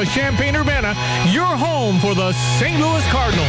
of Champaign-Urbana, your home for the St. Louis Cardinals.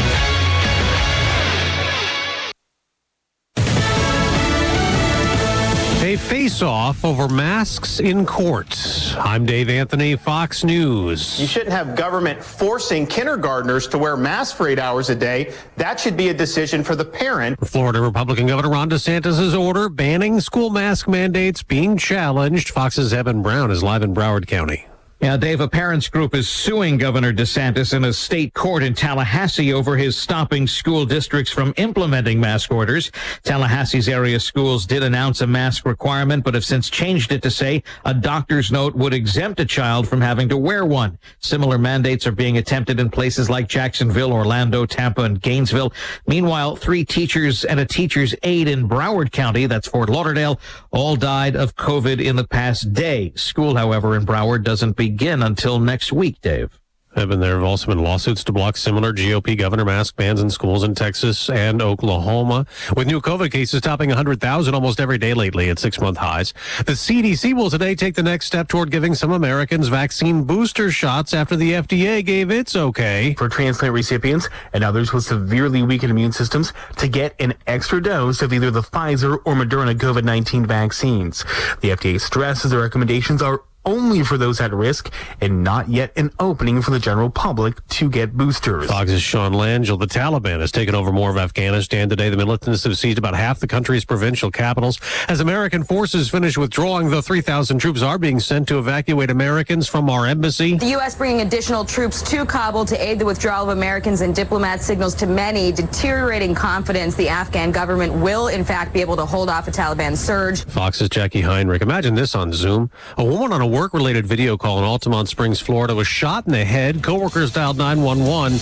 A face-off over masks in court. I'm Dave Anthony, Fox News. You shouldn't have government forcing kindergartners to wear masks for eight hours a day. That should be a decision for the parent. Florida Republican Governor Ron DeSantis' order banning school mask mandates being challenged. Fox's Evan Brown is live in Broward County. Yeah, Dave, a parents group is suing Governor DeSantis in a state court in Tallahassee over his stopping school districts from implementing mask orders. Tallahassee's area schools did announce a mask requirement, but have since changed it to say a doctor's note would exempt a child from having to wear one. Similar mandates are being attempted in places like Jacksonville, Orlando, Tampa, and Gainesville. Meanwhile, three teachers and a teacher's aide in Broward County, that's Fort Lauderdale, all died of COVID in the past day. School, however, in Broward doesn't be begin until next week, Dave have been there have also been lawsuits to block similar GOP governor mask bans in schools in Texas and Oklahoma, with new COVID cases topping 100,000 almost every day lately at six month highs. The CDC will today take the next step toward giving some Americans vaccine booster shots after the FDA gave its okay. For transplant recipients and others with severely weakened immune systems to get an extra dose of either the Pfizer or Moderna COVID 19 vaccines. The FDA stresses the recommendations are only for those at risk and not yet an opening for the general public to get boosters. Fox's Sean Langell. The Taliban has taken over more of Afghanistan today. The militants have seized about half the country's provincial capitals. As American forces finish withdrawing, the 3,000 troops are being sent to evacuate Americans from our embassy. The U.S. bringing additional troops to Kabul to aid the withdrawal of Americans and diplomats signals to many deteriorating confidence the Afghan government will, in fact, be able to hold off a Taliban surge. Fox's Jacqui Heinrich. Imagine this on Zoom. A woman on a work related video call in Altamonte Springs, Florida, was shot in the head. Coworkers dialed 911.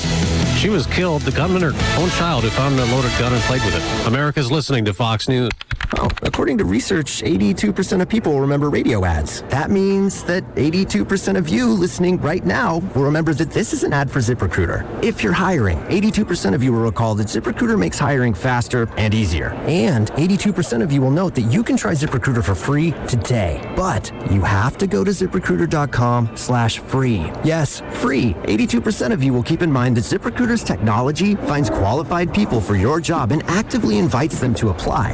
She was killed. The gunman, her own child, who found a loaded gun and played with it. America's listening to Fox News. Oh, according to research, 82% of people remember radio ads. That means that 82% of you listening right now will remember that this is an ad for ZipRecruiter. If you're hiring, 82% of you will recall that ZipRecruiter makes hiring faster and easier. And 82% of you will note that you can try ZipRecruiter for free today. But you have to go to ziprecruiter.com slash free. Yes, free. 82% of you will keep in mind that ZipRecruiter's technology finds qualified people for your job and actively invites them to apply.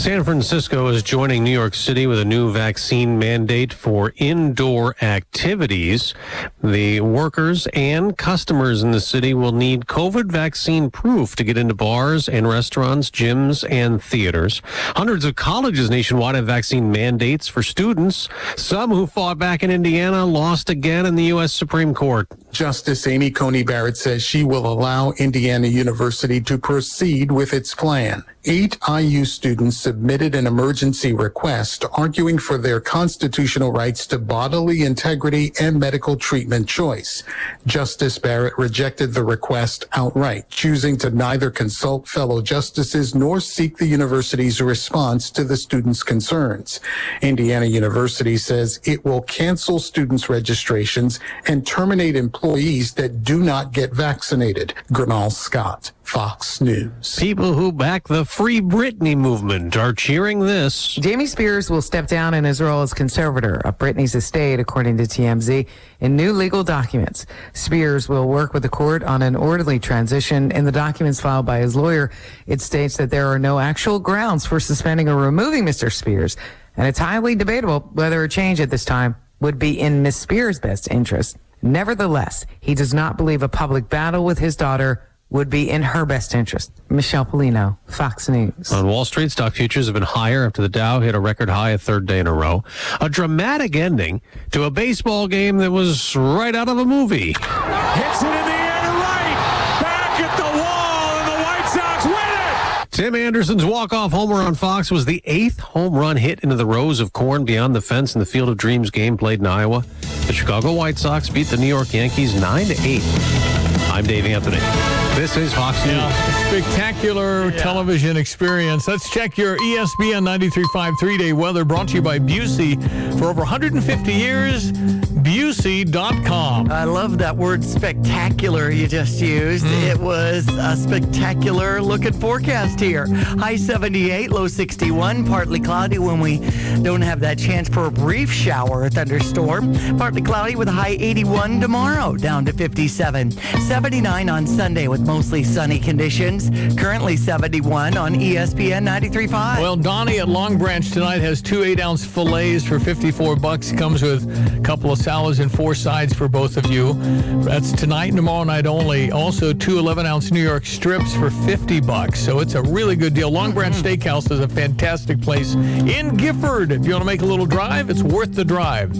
San Francisco is joining New York City with a new vaccine mandate for indoor activities. The workers and customers in the city will need COVID vaccine proof to get into bars and restaurants, gyms, and theaters. Hundreds of colleges nationwide have vaccine mandates for students. Some who fought back in Indiana lost again in the U.S. Supreme Court. Justice Amy Coney Barrett says she will allow Indiana University to proceed with its plan. Eight IU students submitted an emergency request arguing for their constitutional rights to bodily integrity and medical treatment choice. Justice Barrett rejected the request outright, choosing to neither consult fellow justices nor seek the university's response to the students' concerns. Indiana University says it will cancel students' registrations and terminate employees that do not get vaccinated. Gernal Scott. Fox News. People who back the Free Britney movement are cheering this. Jamie Spears will step down in his role as conservator of Britney's estate, according to TMZ, in new legal documents. Spears will work with the court on an orderly transition. In the documents filed by his lawyer, it states that there are no actual grounds for suspending or removing Mr. Spears, and it's highly debatable whether a change at this time would be in Ms. Spears' best interest. Nevertheless, he does not believe a public battle with his daughter would be in her best interest. Michelle Pollino, Fox News. On Wall Street, stock futures have been higher after the Dow hit a record high a third day in a row. A dramatic ending to a baseball game that was right out of a movie. Hits it in the air to right. Back at the wall, and the White Sox win it. Tim Anderson's walk-off homer on Fox was the eighth home run hit into the rows of corn beyond the fence in the Field of Dreams game played in Iowa. The Chicago White Sox beat the New York Yankees 9 to 8. I'm Dave Anthony. This is Fox News. Yeah, spectacular television experience. Let's check your ESPN 93.5 three-day weather brought to you by Busey. For over 150 years, Busey.com. I love that word spectacular you just used. Hmm. It was a spectacular looking forecast here. High 78, low 61, partly cloudy when we don't have that chance for a brief shower or thunderstorm. Partly cloudy with a high 81 tomorrow, down to 57. 79 on Sunday with mostly sunny conditions. Currently 71 on ESPN 93.5. Well, Donnie at Long Branch tonight has two eight-ounce fillets for 54 bucks. Comes with a couple of salads and four sides for both of you. That's tonight and tomorrow night only. Also, two 11-ounce New York strips for 50 bucks. So it's a really good deal. Long Branch Steakhouse is a fantastic place in Gifford. If you want to make a little drive, it's worth the drive.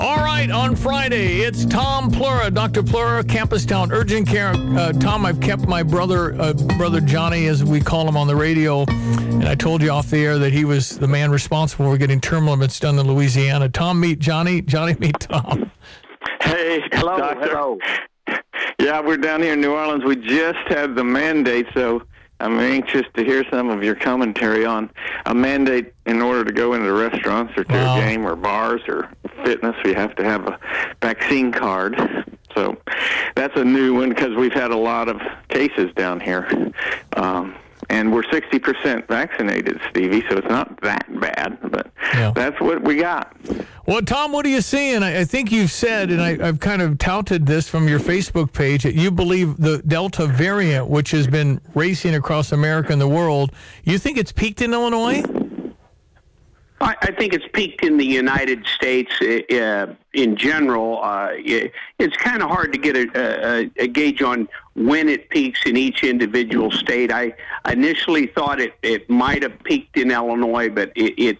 All right, on Friday, it's Tom Pliura, Dr. Pliura, Campus Town Urgent Care. Uh, Tom, I've kept my brother, uh, brother Johnny, as we call him on the radio, and I told you off the air that he was the man responsible for getting term limits done in Louisiana. Tom, meet Johnny. Johnny, meet Tom. Hey, hello, hello. Yeah, we're down here in New Orleans. We just had the mandate, so I'm anxious to hear some of your commentary on a mandate in order to go into restaurants or to Wow. a game or bars or fitness. We have to have a vaccine card. So that's a new one because we've had a lot of cases down here. Um, and we're 60% vaccinated, Stevie, so it's not that bad, but that's what we got. Well, Tom, what are you seeing? I, I think you've said, and I, I've kind of touted this from your Facebook page, that you believe the Delta variant, which has been racing across America and the world, you think it's peaked in Illinois? I, think it's peaked in the United States uh, uh, in general. Uh, it, it's kind of hard to get a, a, a gauge on when it peaks in each individual state. I initially thought it, it might have peaked in Illinois, but it, it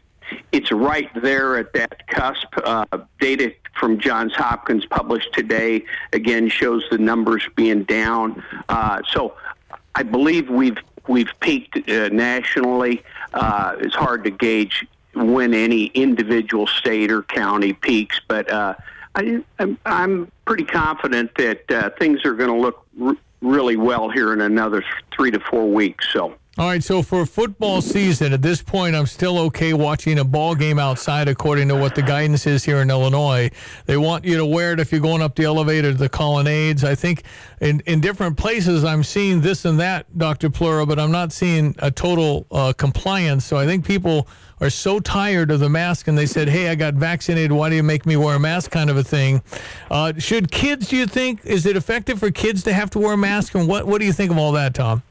it's right there at that cusp. Uh, data from Johns Hopkins published today again shows the numbers being down. Uh, so I believe we've we've peaked uh, nationally. Uh, it's hard to gauge when any individual state or county peaks, but uh, I, I'm, I'm pretty confident that uh, things are going to look r- really well here in another three to four weeks. So. All right, so for football season, at this point, I'm still okay watching a ball game outside, according to what the guidance is here in Illinois. They want you to wear it if you're going up the elevator to the colonnades. I think in, in different places, I'm seeing this and that, Dr. Pliura, but I'm not seeing a total uh, compliance. So I think people are so tired of the mask and they said, hey, I got vaccinated. Why do you make me wear a mask kind of a thing? Uh, should kids, do you think, is it effective for kids to have to wear a mask? And what, what do you think of all that, Tom?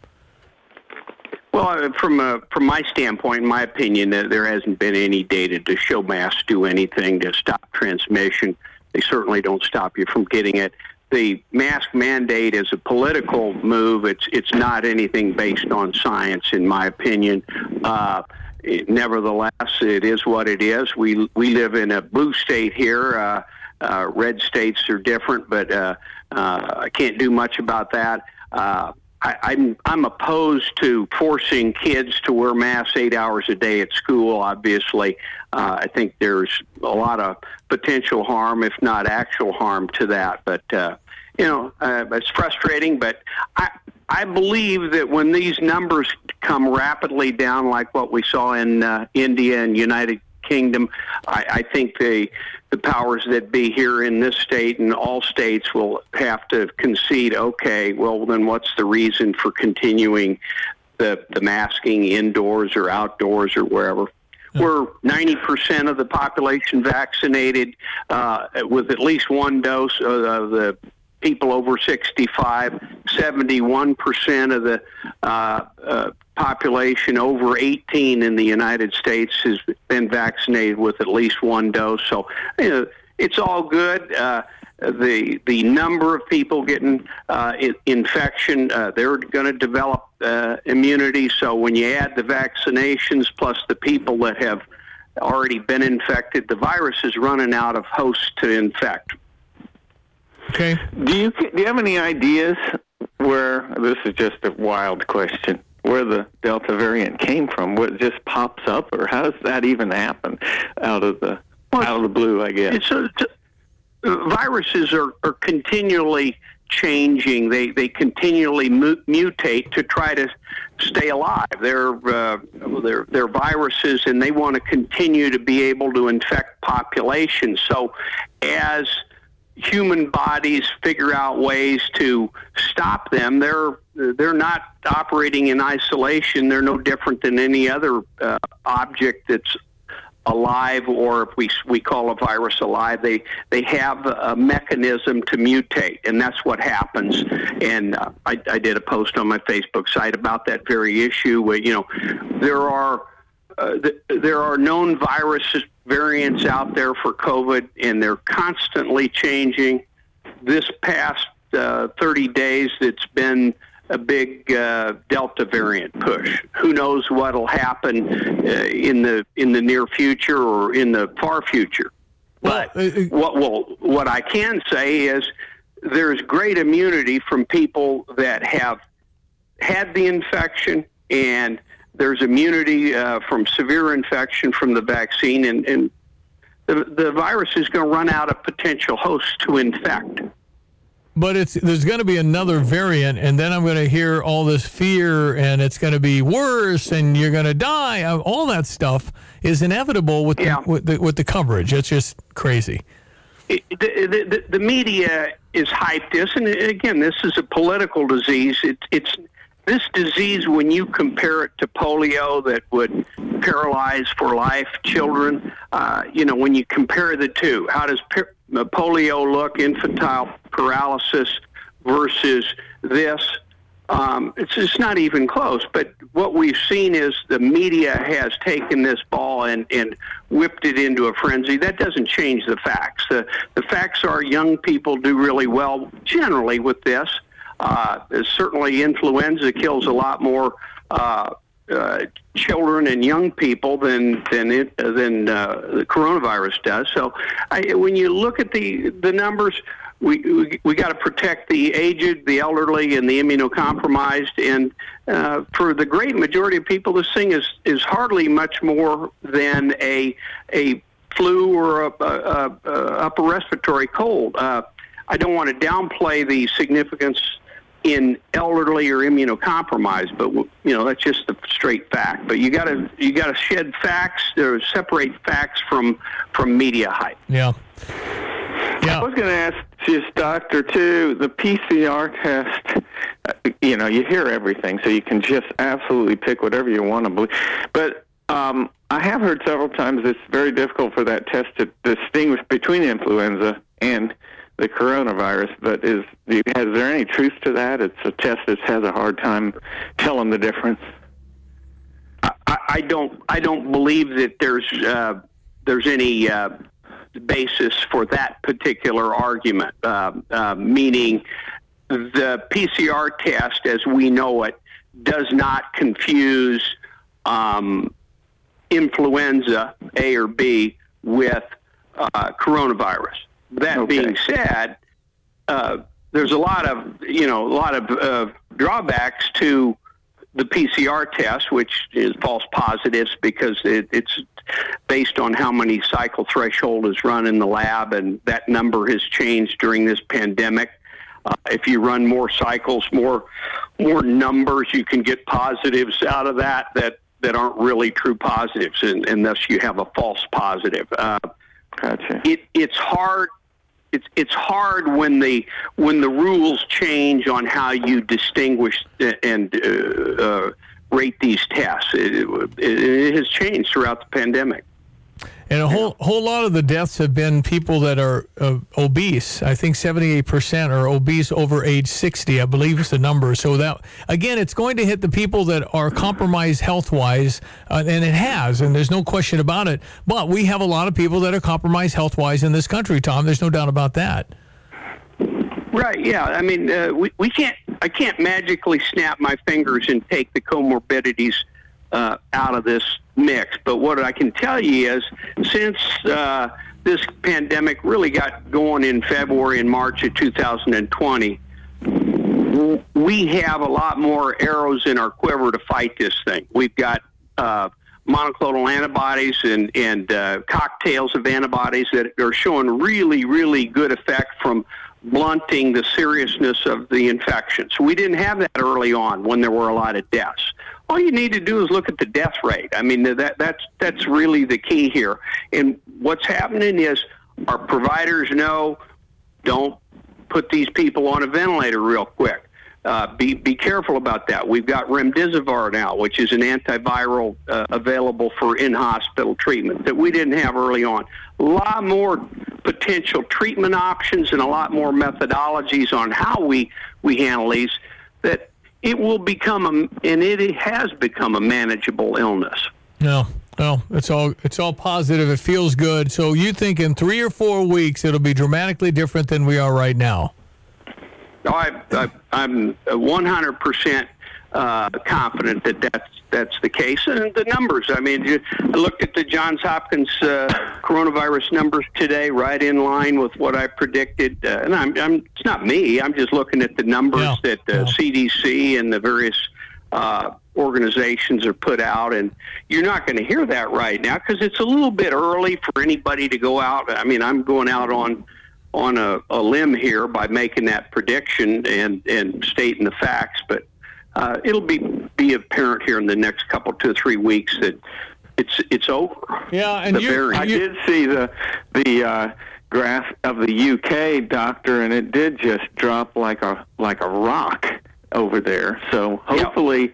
Well, uh, from uh, from my standpoint, in my opinion, uh, there hasn't been any data to show masks do anything to stop transmission. They certainly don't stop you from getting it. The mask mandate is a political move. It's it's not anything based on science, in my opinion. Uh, it- nevertheless, it is what it is. We we live in a blue state here. Uh, uh, red states are different, but I can't do much about that. I, I'm I'm opposed to forcing kids to wear masks eight hours a day at school. Obviously, uh, I think there's a lot of potential harm, if not actual harm, to that. But uh, you know, uh, it's frustrating. But I I believe that when these numbers come rapidly down, like what we saw in uh, India and United Kingdom, I, I think the the powers that be here in this state and all states will have to concede. Okay, well then, what's the reason for continuing the the masking indoors or outdoors or wherever? We're 90% of the population vaccinated uh, with at least one dose of of the people over 65. 71% of the uh, uh, population over 18 in the United States has been vaccinated with at least one dose. So you know, it's all good. Uh, the the number of people getting uh, infection, uh, they're going to develop uh, immunity. So when you add the vaccinations plus the people that have already been infected, the virus is running out of hosts to infect. Okay. Do you do you have any ideas where this is just a wild question? Where the Delta variant came from? What just pops up, or how does that even happen out of the out of the blue? I guess. It's a, viruses are, are continually changing. They they continually mu- mutate to try to stay alive. They're uh, they're they're viruses, and they want to continue to be able to infect populations. So, as human bodies figure out ways to stop them, they're they're not operating in isolation. They're no different than any other uh, object that's alive, or if we we call a virus alive, they they have a mechanism to mutate, and that's what happens. And uh, I, I did a post on my Facebook site about that very issue. Where you know there are uh, th- there are known virus variants out there for COVID, and they're constantly changing. This past uh, 30 days, it's been a big uh, Delta variant push. Who knows what'll happen uh, in the in the near future or in the far future? But uh, what will what I can say is there's great immunity from people that have had the infection, and there's immunity uh, from severe infection from the vaccine, and, and the, the virus is going to run out of potential hosts to infect. But it's there's going to be another variant, and then I'm going to hear all this fear, and it's going to be worse, and you're going to die. Uh, All that stuff is inevitable with the, with the with the coverage. It's just crazy. It, the, the, the media is hyped this, and again, this is a political disease. It, it's this disease when you compare it to polio that would paralyze for life children. Uh, you know, when you compare the two, how does per- polio look, infantile paralysis versus this? Um, it's it's not even close. But what we've seen is the media has taken this ball and, and whipped it into a frenzy. That doesn't change the facts. The the facts are young people do really well generally with this. Uh, certainly, influenza kills a lot more uh, uh, children and young people than than it, than uh, the coronavirus does. So, I, when you look at the the numbers, we we, we got to protect the aged, the elderly, and the immunocompromised. And uh, for the great majority of people, this thing is is hardly much more than a a flu or a, a, a upper respiratory cold. Uh, I don't want to downplay the significance in elderly or immunocompromised, but you know that's just the straight fact. But you got to you got to shed facts or separate facts from from media hype. Yeah. Yeah. I was going to ask just doctor too. The PCR test, uh, you know, you hear everything, so you can just absolutely pick whatever you want to believe. But um, I have heard several times it's very difficult for that test to distinguish between influenza and the coronavirus. But is is there any truth to that? It's a test that has a hard time telling the difference. I, I don't I don't believe that there's uh, there's any uh, basis for that particular argument. Uh, uh, meaning, the PCR test, as we know it, does not confuse um, influenza A or B with uh, coronavirus. That being said, uh, there's a lot of you know a lot of uh, drawbacks to the PCR test, which is false positives because it, it's based on how many cycle threshold is run in the lab, and that number has changed during this pandemic. Uh, if you run more cycles, more more numbers, you can get positives out of that that that aren't really true positives, and, and thus you have a false positive. Uh, gotcha. It it's hard. It's it's hard when the when the rules change on how you distinguish and uh, uh, rate these tests. It, it, it has changed throughout the pandemic. And a whole whole lot of the deaths have been people that are uh, obese. I think 78% are obese over age 60, I believe is the number. So that again, it's going to hit the people that are compromised health-wise, uh, and it has, and there's no question about it. But we have a lot of people that are compromised health-wise in this country, Tom. There's no doubt about that. Right. Yeah. I mean, uh, we we can't. I can't magically snap my fingers and take the comorbidities uh, out of this mix. But what I can tell you is, since uh, this pandemic really got going in February and March of 2020, we have a lot more arrows in our quiver to fight this thing. We've got uh, monoclonal antibodies and, and uh, cocktails of antibodies that are showing really, really good effect from blunting the seriousness of the infection. So we didn't have that early on when there were a lot of deaths. All you need to do is look at the death rate. I mean, that, that's, that's really the key here. And what's happening is our providers know don't put these people on a ventilator real quick. Uh, be be careful about that. We've got remdesivir now, which is an antiviral uh, available for in hospital treatment that we didn't have early on. A lot more potential treatment options and a lot more methodologies on how we we handle these. That it will become a and it has become a manageable illness. No, no, it's all it's all positive. It feels good. So you think in three or four weeks it'll be dramatically different than we are right now? I, I, I'm 100% uh, confident that that's that's the case. And the numbers, I mean, I looked at the Johns Hopkins uh, coronavirus numbers today, right in line with what I predicted. Uh, and I'm, I'm, it's not me. I'm just looking at the numbers yeah. that the yeah. CDC and the various uh, organizations are put out, and you're not going to hear that right now because it's a little bit early for anybody to go out. I mean, I'm going out on on a, a limb here by making that prediction and and stating the facts, but uh, it'll be be apparent here in the next couple two or three weeks that it's it's over. Yeah, and you, I did see the the uh, graph of the UK doctor, and it did just drop like a like a rock over there. So hopefully,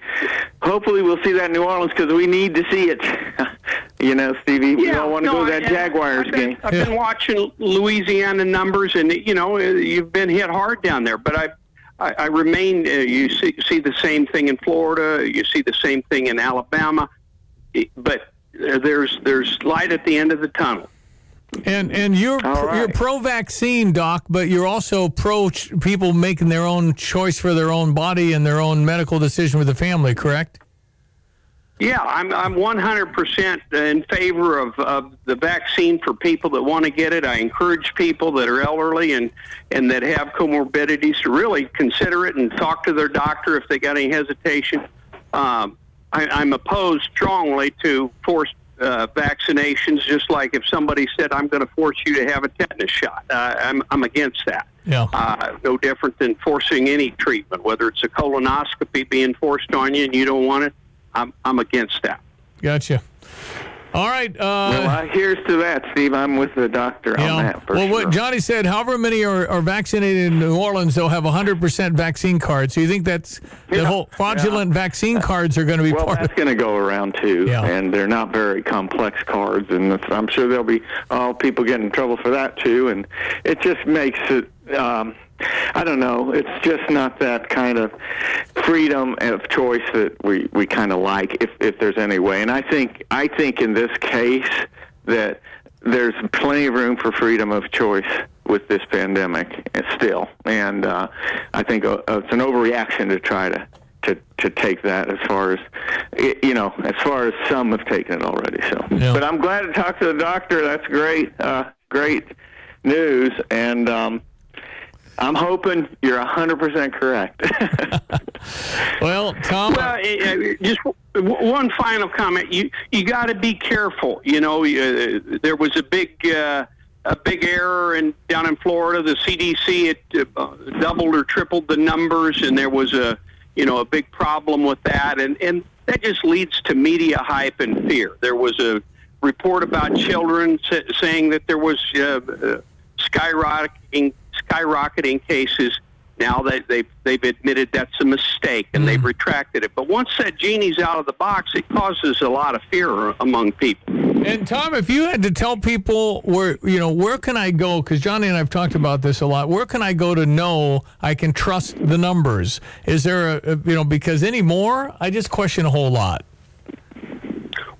hopefully we'll see that in New Orleans because we need to see it. you know, Stevie, we all want to no, go to that I, Jaguars I've been, game. I've been watching Louisiana numbers, and you know, you've been hit hard down there. But I, I, I remain. Uh, you see, see the same thing in Florida. You see the same thing in Alabama. But there's there's light at the end of the tunnel. And and you're right. you're pro vaccine, doc, but you're also pro ch- people making their own choice for their own body and their own medical decision with the family, correct? Yeah, I'm I'm 100% in favor of, of the vaccine for people that want to get it. I encourage people that are elderly and and that have comorbidities to really consider it and talk to their doctor if they got any hesitation. Um, I, I'm opposed strongly to forced uh, vaccinations, just like if somebody said, I'm going to force you to have a tetanus shot. Uh, I'm, I'm against that. Yeah. Uh, no different than forcing any treatment, whether it's a colonoscopy being forced on you and you don't want it. I'm, I'm against that. Gotcha. All right. Uh, well, uh, here's to that, Steve. I'm with the doctor yeah. on that. For well, sure. what Johnny said, however many are, are vaccinated in New Orleans, they'll have a 100% vaccine cards. So you think that's the whole fraudulent Yeah. vaccine cards are going to be well, part that's of going to go around too, Yeah. and they're not very complex cards, and I'm sure there'll be all people getting in trouble for that too, and it just makes it. Um, I don't know. It's just not that kind of freedom of choice that we, we kind of like, if if there's any way. And I think I think in this case that there's plenty of room for freedom of choice with this pandemic uh, still, and uh, I think uh, it's an overreaction to try to. To, to take that as far as you know as far as some have taken it already so Yeah. but I'm glad to talk to the doctor that's great uh, great news and um, I'm hoping you're 100% correct. Well, Tom. Well, eh, eh, just one final comment. You you got to be careful. You know, uh, there was a big uh, a big error in down in Florida. The CDC it uh, doubled or tripled the numbers, and there was a you know a big problem with that, and and that just leads to media hype and fear. There was a report about children sa- saying that there was uh, uh, skyrocketing skyrocketing cases. Now that they've they've admitted that's a mistake and they've mm-hmm. retracted it. But once that genie's out of the box, it causes a lot of fear among people. And Tom, if you had to tell people where you know where can I go? Because Johnny and I've talked about this a lot. Where can I go to know I can trust the numbers? Is there a you know because anymore I just question a whole lot.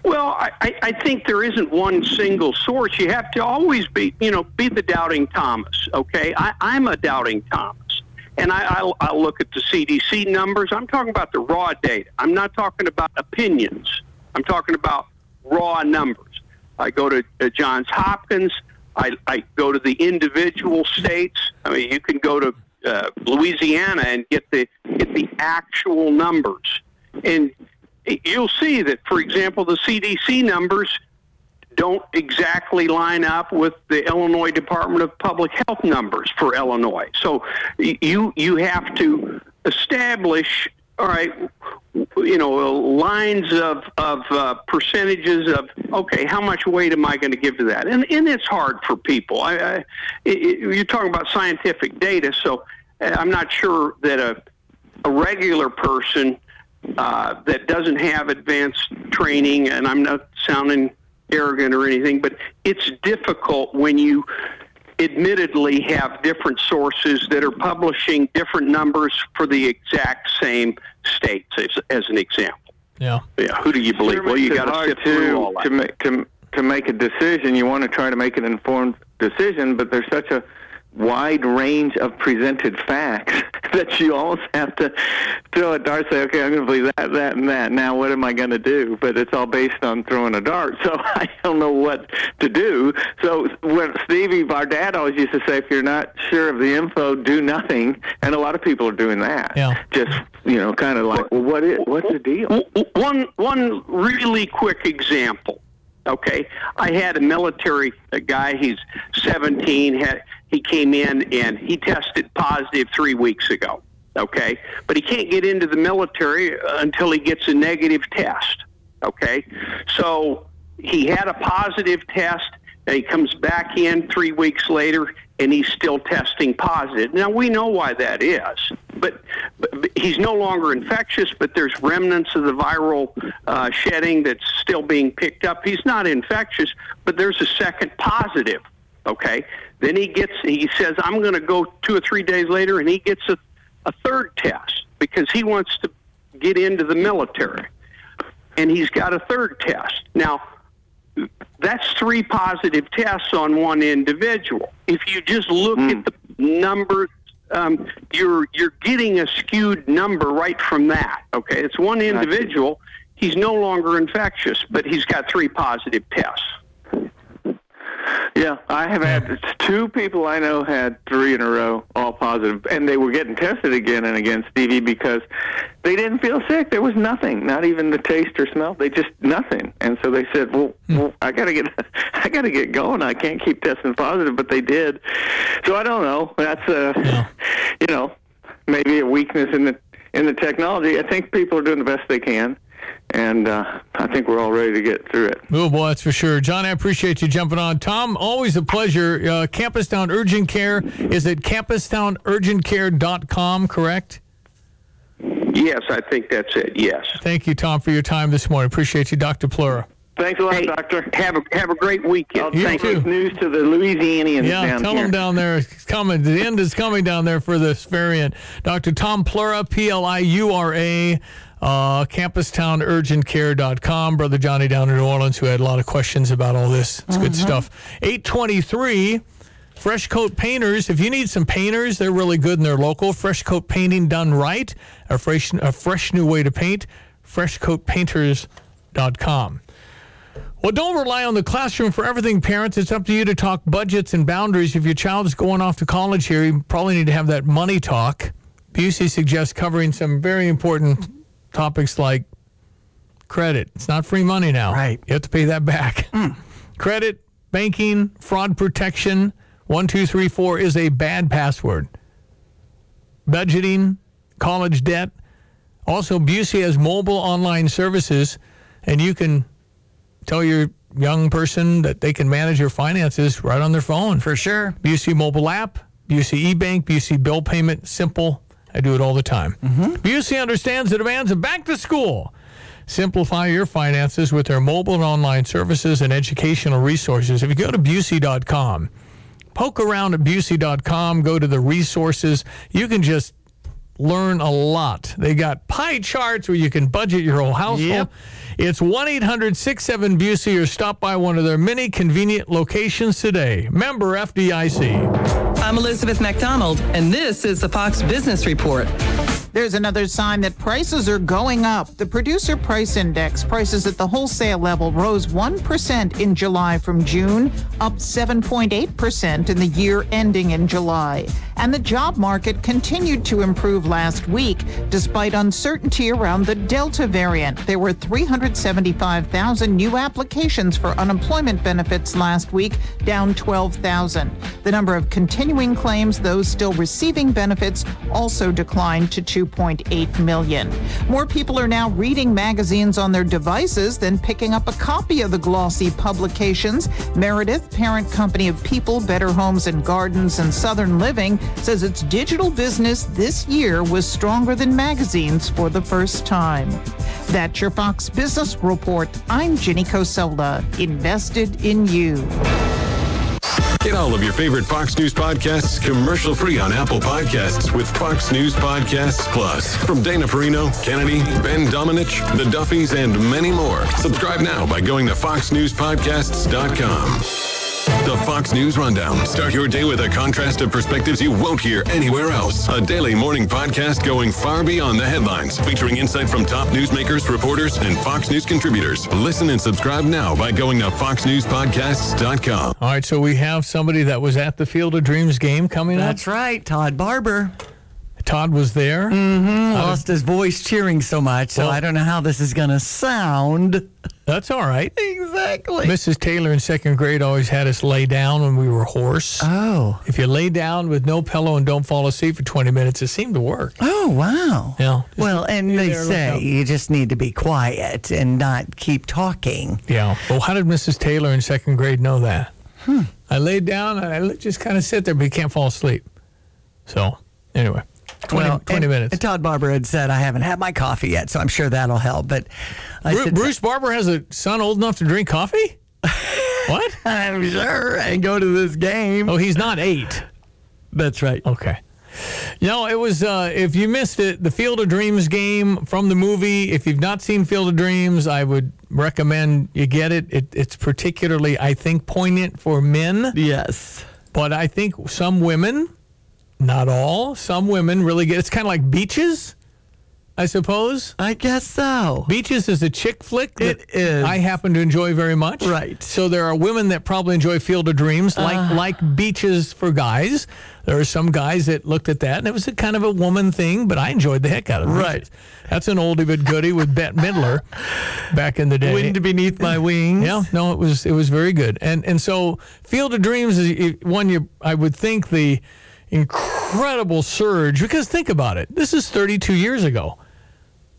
Well, I, I I think there isn't one single source. You have to always be, you know, be the doubting Thomas. Okay, I, I'm a doubting Thomas, and I, I'll, I'll look at the CDC numbers. I'm talking about the raw data. I'm not talking about opinions. I'm talking about raw numbers. I go to uh, Johns Hopkins. I, I go to the individual states. I mean, you can go to uh, Louisiana and get the get the actual numbers. And you'll see that, for example, the CDC numbers don't exactly line up with the Illinois Department of Public Health numbers for Illinois. So you you have to establish all right you know lines of of uh, percentages of okay how much weight am I going to give to that and and it's hard for people I, I it, you're talking about scientific data so uh, I'm not sure that a a regular person uh, that doesn't have advanced training and I'm not sounding arrogant or anything, but it's difficult when you admittedly have different sources that are publishing different numbers for the exact same states, as, as an example. Yeah. Yeah. Who do you believe? Sure well, you got to sift through all that. to make to to make a decision. You want to try to make an informed decision, but there's such a wide range of presented facts that you almost have to throw a dart say okay i'm going to believe that that and that now what am i going to do but it's all based on throwing a dart so i don't know what to do so when stevie our dad always used to say if you're not sure of the info do nothing and a lot of people are doing that yeah. just you know kind of like well what is what's the deal one one really quick example Okay, I had a military a guy. He's 17. Had, he came in and he tested positive three weeks ago. Okay, but he can't get into the military until he gets a negative test. Okay, so he had a positive test. And he comes back in three weeks later and he's still testing positive. Now we know why that is, but, but he's no longer infectious. But there's remnants of the viral uh, shedding that's still being picked up. He's not infectious, but there's a second positive. Okay, then he gets he says I'm going to go two or three days later, and he gets a, a third test because he wants to get into the military, and he's got a third test now that's three positive tests on one individual. If you just look mm. at the numbers, um, you're you're getting a skewed number right from that. Okay, it's one individual. He's no longer infectious, but he's got three positive tests. Yeah, I have had two people I know had three in a row, all positive, and they were getting tested again and again, Stevie, because they didn't feel sick. There was nothing, not even the taste or smell. They just nothing, and so they said, "Well, hmm. well I gotta get, I gotta get going. I can't keep testing positive," but they did. So I don't know. That's uh, yeah. you know, maybe a weakness in the in the technology. I think people are doing the best they can and uh, I think we're all ready to get through it. Oh, boy, that's for sure. John, I appreciate you jumping on. Tom, always a pleasure. Uh, Campustown Urgent Care is at campustownurgentcare.com, correct? Yes, I think that's it. Yes. Thank you, Tom, for your time this morning. Appreciate you, Dr. Pliura. Thanks a lot, hey, Doctor. Have a have a great weekend. I'll take news to the Louisianians yeah, down tell here. them down there. It's coming. The end is coming down there for this variant. Dr. Tom Pliura, P L I U R A uh, campustownurgentcare.com. Brother Johnny down in New Orleans, who had a lot of questions about all this. It's good mm-hmm. stuff. 823. Fresh Coat Painters. If you need some painters, they're really good and they're local. Fresh Coat Painting done right. A fresh, a fresh new way to paint. FreshCoatPainters.com. Well, don't rely on the classroom for everything, parents. It's up to you to talk budgets and boundaries. If your child is going off to college here, you probably need to have that money talk. Busey suggests covering some very important topics like credit. It's not free money now. Right. You have to pay that back. Mm. Credit, banking, fraud protection. One, two, three, four is a bad password. Budgeting, college debt. Also, Busey has mobile online services, and you can tell your young person that they can manage your finances right on their phone. For sure. Busey mobile app, Busey eBank, Busey bill payment, simple I do it all the time. Mm-hmm. Busey understands the demands of back to school. Simplify your finances with their mobile and online services and educational resources. If you go to Busey.com, poke around at Busey.com, go to the resources, you can just learn a lot. They got pie charts where you can budget your whole household. Yep. It's 1 800 67 Busey or stop by one of their many convenient locations today. Member FDIC. I'm Elizabeth MacDonald, and this is the Fox Business Report. There's another sign that prices are going up. The producer price index prices at the wholesale level rose 1% in July from June, up 7.8% in the year ending in July. And the job market continued to improve last week despite uncertainty around the Delta variant. There were 375,000 new applications for unemployment benefits last week, down 12,000. The number of continuing claims, those still receiving benefits, also declined to 2.8 million. More people are now reading magazines on their devices than picking up a copy of the glossy publications. Meredith, parent company of People, Better Homes and Gardens, and Southern Living, says its digital business this year was stronger than magazines for the first time. That's your Fox Business Report. I'm Jenny Cosola, invested in you. Get all of your favorite Fox News podcasts commercial free on Apple Podcasts with Fox News Podcasts Plus. From Dana Perino, Kennedy, Ben Domenech, The Duffys, and many more. Subscribe now by going to foxnewspodcasts.com. The Fox News Rundown. Start your day with a contrast of perspectives you won't hear anywhere else. A daily morning podcast going far beyond the headlines, featuring insight from top newsmakers, reporters, and Fox News contributors. Listen and subscribe now by going to foxnewspodcasts.com. All right, so we have somebody that was at the Field of Dreams game coming That's up. That's right, Todd Barber. Todd was there. Mm-hmm. Lost his voice cheering so much, so well, I don't know how this is going to sound. That's all right. Exactly. Mrs. Taylor in second grade always had us lay down when we were hoarse. Oh. If you lay down with no pillow and don't fall asleep for 20 minutes, it seemed to work. Oh, wow. Yeah. Well, and they say you just need to be quiet and not keep talking. Yeah. Well, how did Mrs. Taylor in second grade know that? Hmm. I laid down and I just kind of sit there, but you can't fall asleep. So, anyway. 20, well, 20 and, minutes. And Todd Barber had said, I haven't had my coffee yet, so I'm sure that'll help. But I Bruce, Bruce Barber has a son old enough to drink coffee? what? I'm sure. And go to this game. Oh, he's not eight. That's right. Okay. You know, it was, uh, if you missed it, the Field of Dreams game from the movie. If you've not seen Field of Dreams, I would recommend you get it. it it's particularly, I think, poignant for men. Yes. But I think some women not all. Some women really get. It's kind of like Beaches, I suppose. I guess so. Beaches is a chick flick. It is. I happen to enjoy very much. Right. So there are women that probably enjoy Field of Dreams, like Uh. like Beaches for guys. There are some guys that looked at that, and it was a kind of a woman thing, but I enjoyed the heck out of it. Right. That's an oldie but goodie with Bette Midler back in the day. Wind beneath my wings. Yeah, no, it was it was very good, and and so Field of Dreams is one you I would think the incredible surge because think about it. This is 32 years ago.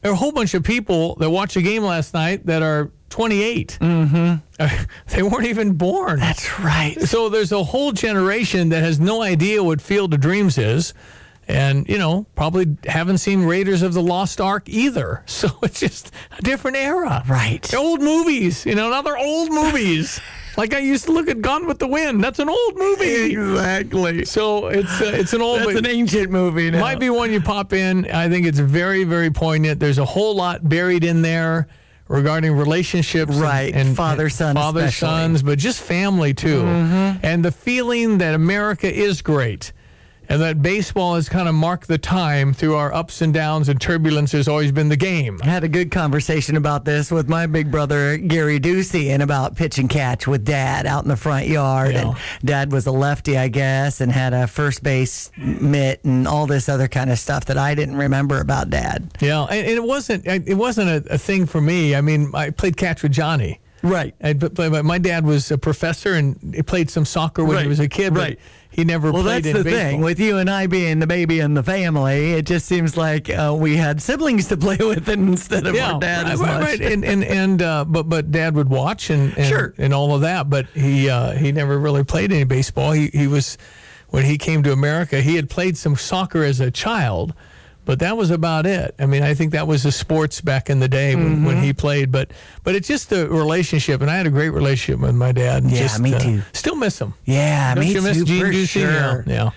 There are a whole bunch of people that watched a game last night that are 28. Mm-hmm. they weren't even born. That's right. So there's a whole generation that has no idea what Field of Dreams is. And, you know, probably haven't seen Raiders of the Lost Ark either. So it's just a different era. Right. They're old movies, you know, now they're old movies. Like I used to look at Gone with the Wind. That's an old movie. Exactly. So it's uh, it's an old. That's an ancient movie. Now. Might be one you pop in. I think it's very very poignant. There's a whole lot buried in there regarding relationships, right? And, and father son, father especially. sons, but just family too, mm-hmm. and the feeling that America is great. And that baseball has kind of marked the time through our ups and downs and turbulence has always been the game. I had a good conversation about this with my big brother Gary Ducey and about pitch and catch with dad out in the front yard. Yeah. And dad was a lefty, I guess, and had a first base mitt and all this other kind of stuff that I didn't remember about dad. Yeah, and it wasn't it wasn't a, a thing for me. I mean, I played catch with Johnny. Right. I, but, but my dad was a professor and he played some soccer when Right. he was a kid. But Right. He never Well, played that's in the baseball. thing with you and I being the baby in the family. It just seems like uh, we had siblings to play with instead of our dad right, much. right. And and and uh, but but dad would watch and and, Sure. and all of that. But he uh, he never really played any baseball. He he was when he came to America. He had played some soccer as a child. But that was about it. I mean, I think that was the sports back in the day when, when Mm-hmm. he played. But but it's just a relationship, and I had a great relationship with my dad. and Yeah, just, me uh, too. Still miss him. yeah, Don't me you miss too, Gene for sure. Yeah, yeah.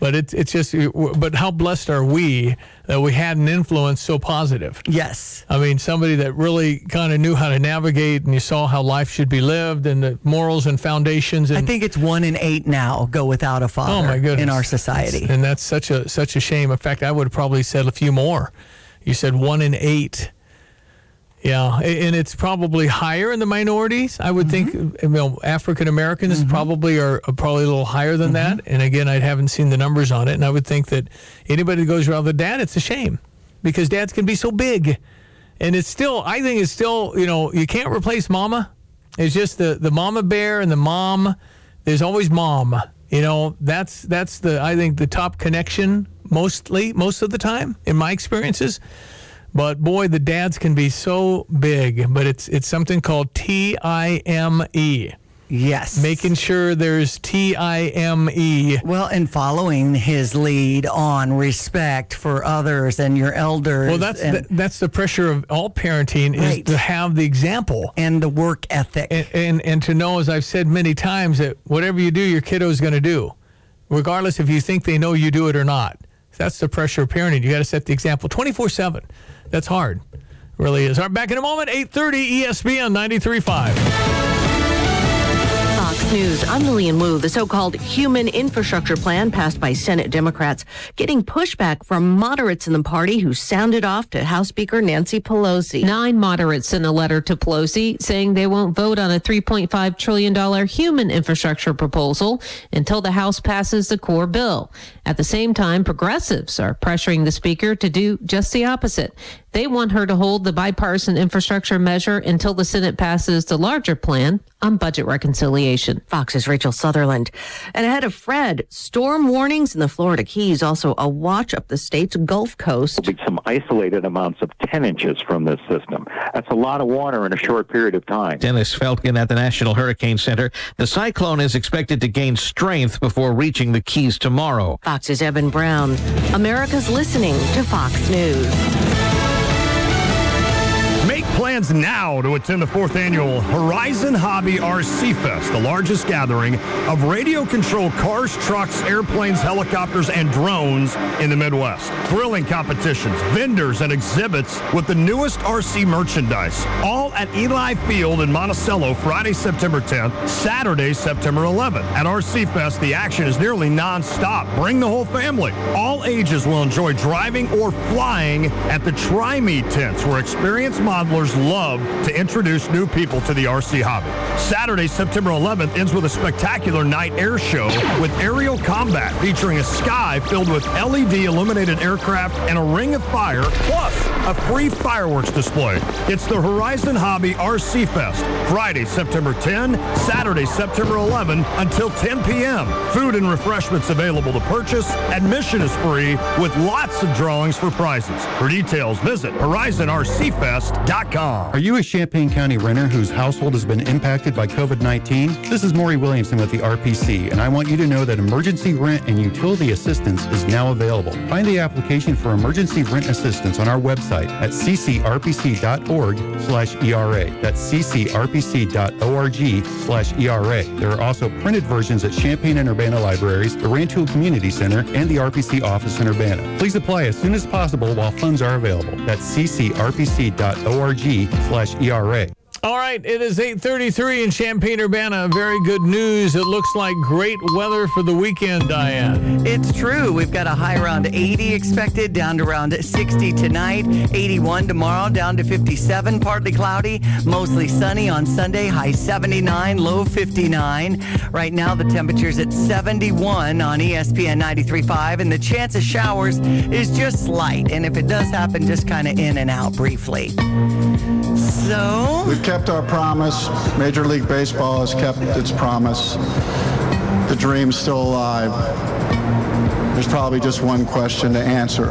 But it's it's just, but how blessed are we that we had an influence so positive? Yes. I mean, somebody that really kind of knew how to navigate, and you saw how life should be lived, and the morals and foundations. And, I think it's one in eight now go without a father. Oh my goodness. In our society, and that's such a such a shame. In fact, I would have probably said a few more. You said one in eight. Yeah, and it's probably higher in the minorities. I would mm-hmm. think, you know, African Americans mm-hmm. probably are probably a little higher than mm-hmm. that. And again, I haven't seen the numbers on it, and I would think that anybody that goes around with dad, it's a shame because dads can be so big, and it's still, I think it's still, you know, you can't replace mama. It's just the the mama bear and the mom. There's always mom. You know, that's that's the I think the top connection mostly most of the time in my experiences. But boy, the dads can be so big. But it's it's something called T I M E. Yes. Making sure there's T I M E. Well, and following his lead on respect for others and your elders. Well, that's the, that's the pressure of all parenting right. is to have the example and the work ethic, and, and and to know, as I've said many times, that whatever you do, your kiddo is going to do, regardless if you think they know you do it or not. That's the pressure of parenting. You got to set the example 24 seven. That's hard. Really is. All right, back in a moment, 8.30 ESPN 93.5. News. I'm Lillian Wu. The so-called human infrastructure plan passed by Senate Democrats getting pushback from moderates in the party who sounded off to House Speaker Nancy Pelosi. Nine moderates sent a letter to Pelosi saying they won't vote on a $3.5 trillion human infrastructure proposal until the House passes the core bill. At the same time, progressives are pressuring the speaker to do just the opposite. They want her to hold the bipartisan infrastructure measure until the Senate passes the larger plan on budget reconciliation. Fox's Rachel Sutherland. And ahead of Fred, storm warnings in the Florida Keys, also a watch up the state's Gulf Coast. Be some isolated amounts of 10 inches from this system. That's a lot of water in a short period of time. Dennis Feltgen at the National Hurricane Center. The cyclone is expected to gain strength before reaching the Keys tomorrow. Fox's Evan Brown. America's listening to Fox News. Plans now to attend the fourth annual Horizon Hobby RC Fest, the largest gathering of radio controlled cars, trucks, airplanes, helicopters, and drones in the Midwest. Thrilling competitions, vendors, and exhibits with the newest RC merchandise, all at Eli Field in Monticello, Friday, September 10th, Saturday, September 11th. At RC Fest, the action is nearly nonstop. Bring the whole family. All ages will enjoy driving or flying at the Try Me tents, where experienced modelers love to introduce new people to the RC hobby. Saturday, September 11th ends with a spectacular night air show with aerial combat featuring a sky filled with LED illuminated aircraft and a ring of fire, plus a free fireworks display. It's the Horizon Hobby RC Fest, Friday, September 10, Saturday, September 11 until 10 p.m. Food and refreshments available to purchase. Admission is free with lots of drawings for prizes. For details, visit horizonrcfest.com. Are you a Champaign County renter whose household has been impacted by COVID 19? This is Maury Williamson with the RPC, and I want you to know that emergency rent and utility assistance is now available. Find the application for emergency rent assistance on our website at ccrpc.org slash ERA. That's ccrpc.org slash ERA. There are also printed versions at Champaign and Urbana Libraries, the Rantoul Community Center, and the RPC office in Urbana. Please apply as soon as possible while funds are available. That's ccrpc.org slash ERA. All right, it is 8:33 in Champaign-Urbana. Very good news. It looks like great weather for the weekend, Diane. It's true. We've got a high around 80 expected, down to around 60 tonight, 81 tomorrow, down to 57, partly cloudy, mostly sunny on Sunday, high 79, low 59. Right now the temperature's at 71 on ESPN 93.5 and the chance of showers is just slight, and if it does happen just kind of in and out briefly. So, we've kept our promise. Major League Baseball has kept its promise. The dream's still alive. There's probably just one question to answer.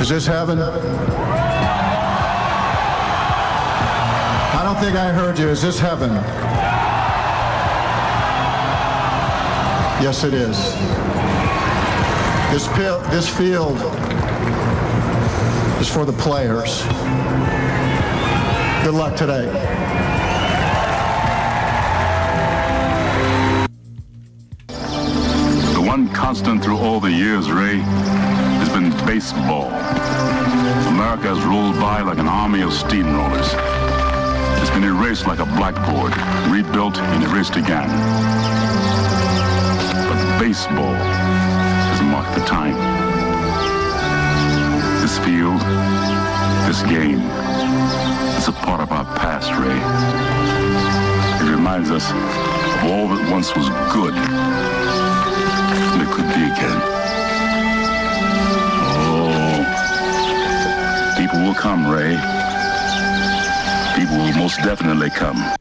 Is this heaven? I don't think I heard you. Is this heaven? Yes, it is. This, this field is for the players. Good luck today. The one constant through all the years, Ray, has been baseball. America has rolled by like an army of steamrollers. It's been erased like a blackboard, rebuilt and erased again. But baseball has marked the time. This field, this game, it's a part of our past, Ray. It reminds us of all that once was good and it could be again. Oh, people will come, Ray. People will most definitely come.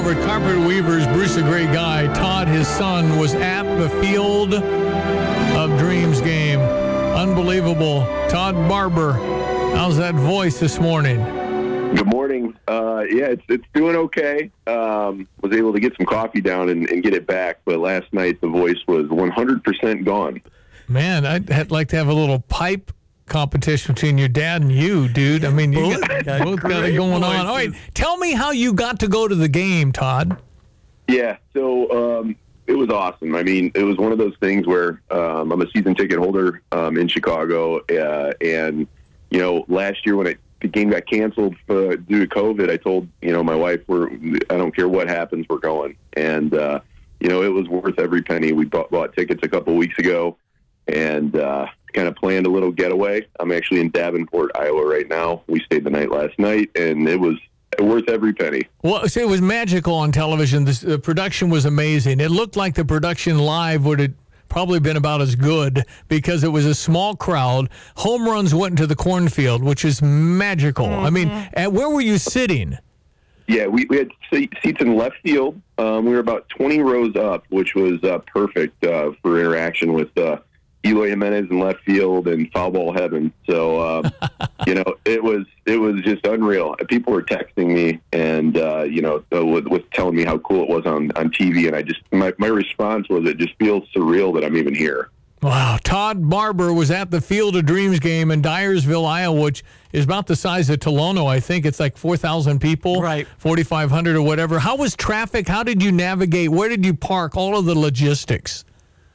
Over at Carpet Weavers. Bruce, a great guy. Todd, his son, was at the Field of Dreams game. Unbelievable. Todd Barber, how's that voice this morning? Good morning. Uh, yeah, it's it's doing okay. Um, was able to get some coffee down and, and get it back, but last night the voice was 100% gone. Man, I'd like to have a little pipe competition between your dad and you, dude. I mean, you got, both got it great going on. All right, tell me how you got to go to the game, Todd. Yeah, so um, it was awesome. I mean, it was one of those things where um, I'm a season ticket holder um, in Chicago, uh, and you know, last year when it, the game got canceled uh, due to COVID, I told you know my wife, "We're I don't care what happens, we're going." And uh, you know, it was worth every penny. We bought, bought tickets a couple weeks ago, and uh, kind of planned a little getaway. I'm actually in Davenport, Iowa, right now. We stayed the night last night, and it was worth every penny. Well, see, it was magical on television. This, the production was amazing. It looked like the production live would have probably been about as good because it was a small crowd. Home runs went into the cornfield, which is magical. I mean, at, where were you sitting? Yeah, we, we had seats in left field. Um, we were about 20 rows up, which was uh, perfect uh, for interaction with uh, Eloy Jimenez in left field and foul ball heaven. So, uh, you know, it was it was just unreal. People were texting me and uh, you know uh, with, with telling me how cool it was on on TV, and I just my my response was it just feels surreal that I'm even here. Wow. Todd Barber was at the Field of Dreams game in Dyersville, Iowa, which is about the size of Tolono. I think it's like 4,000 people, right? 4,500 or whatever. How was traffic? How did you navigate? Where did you park? All of the logistics.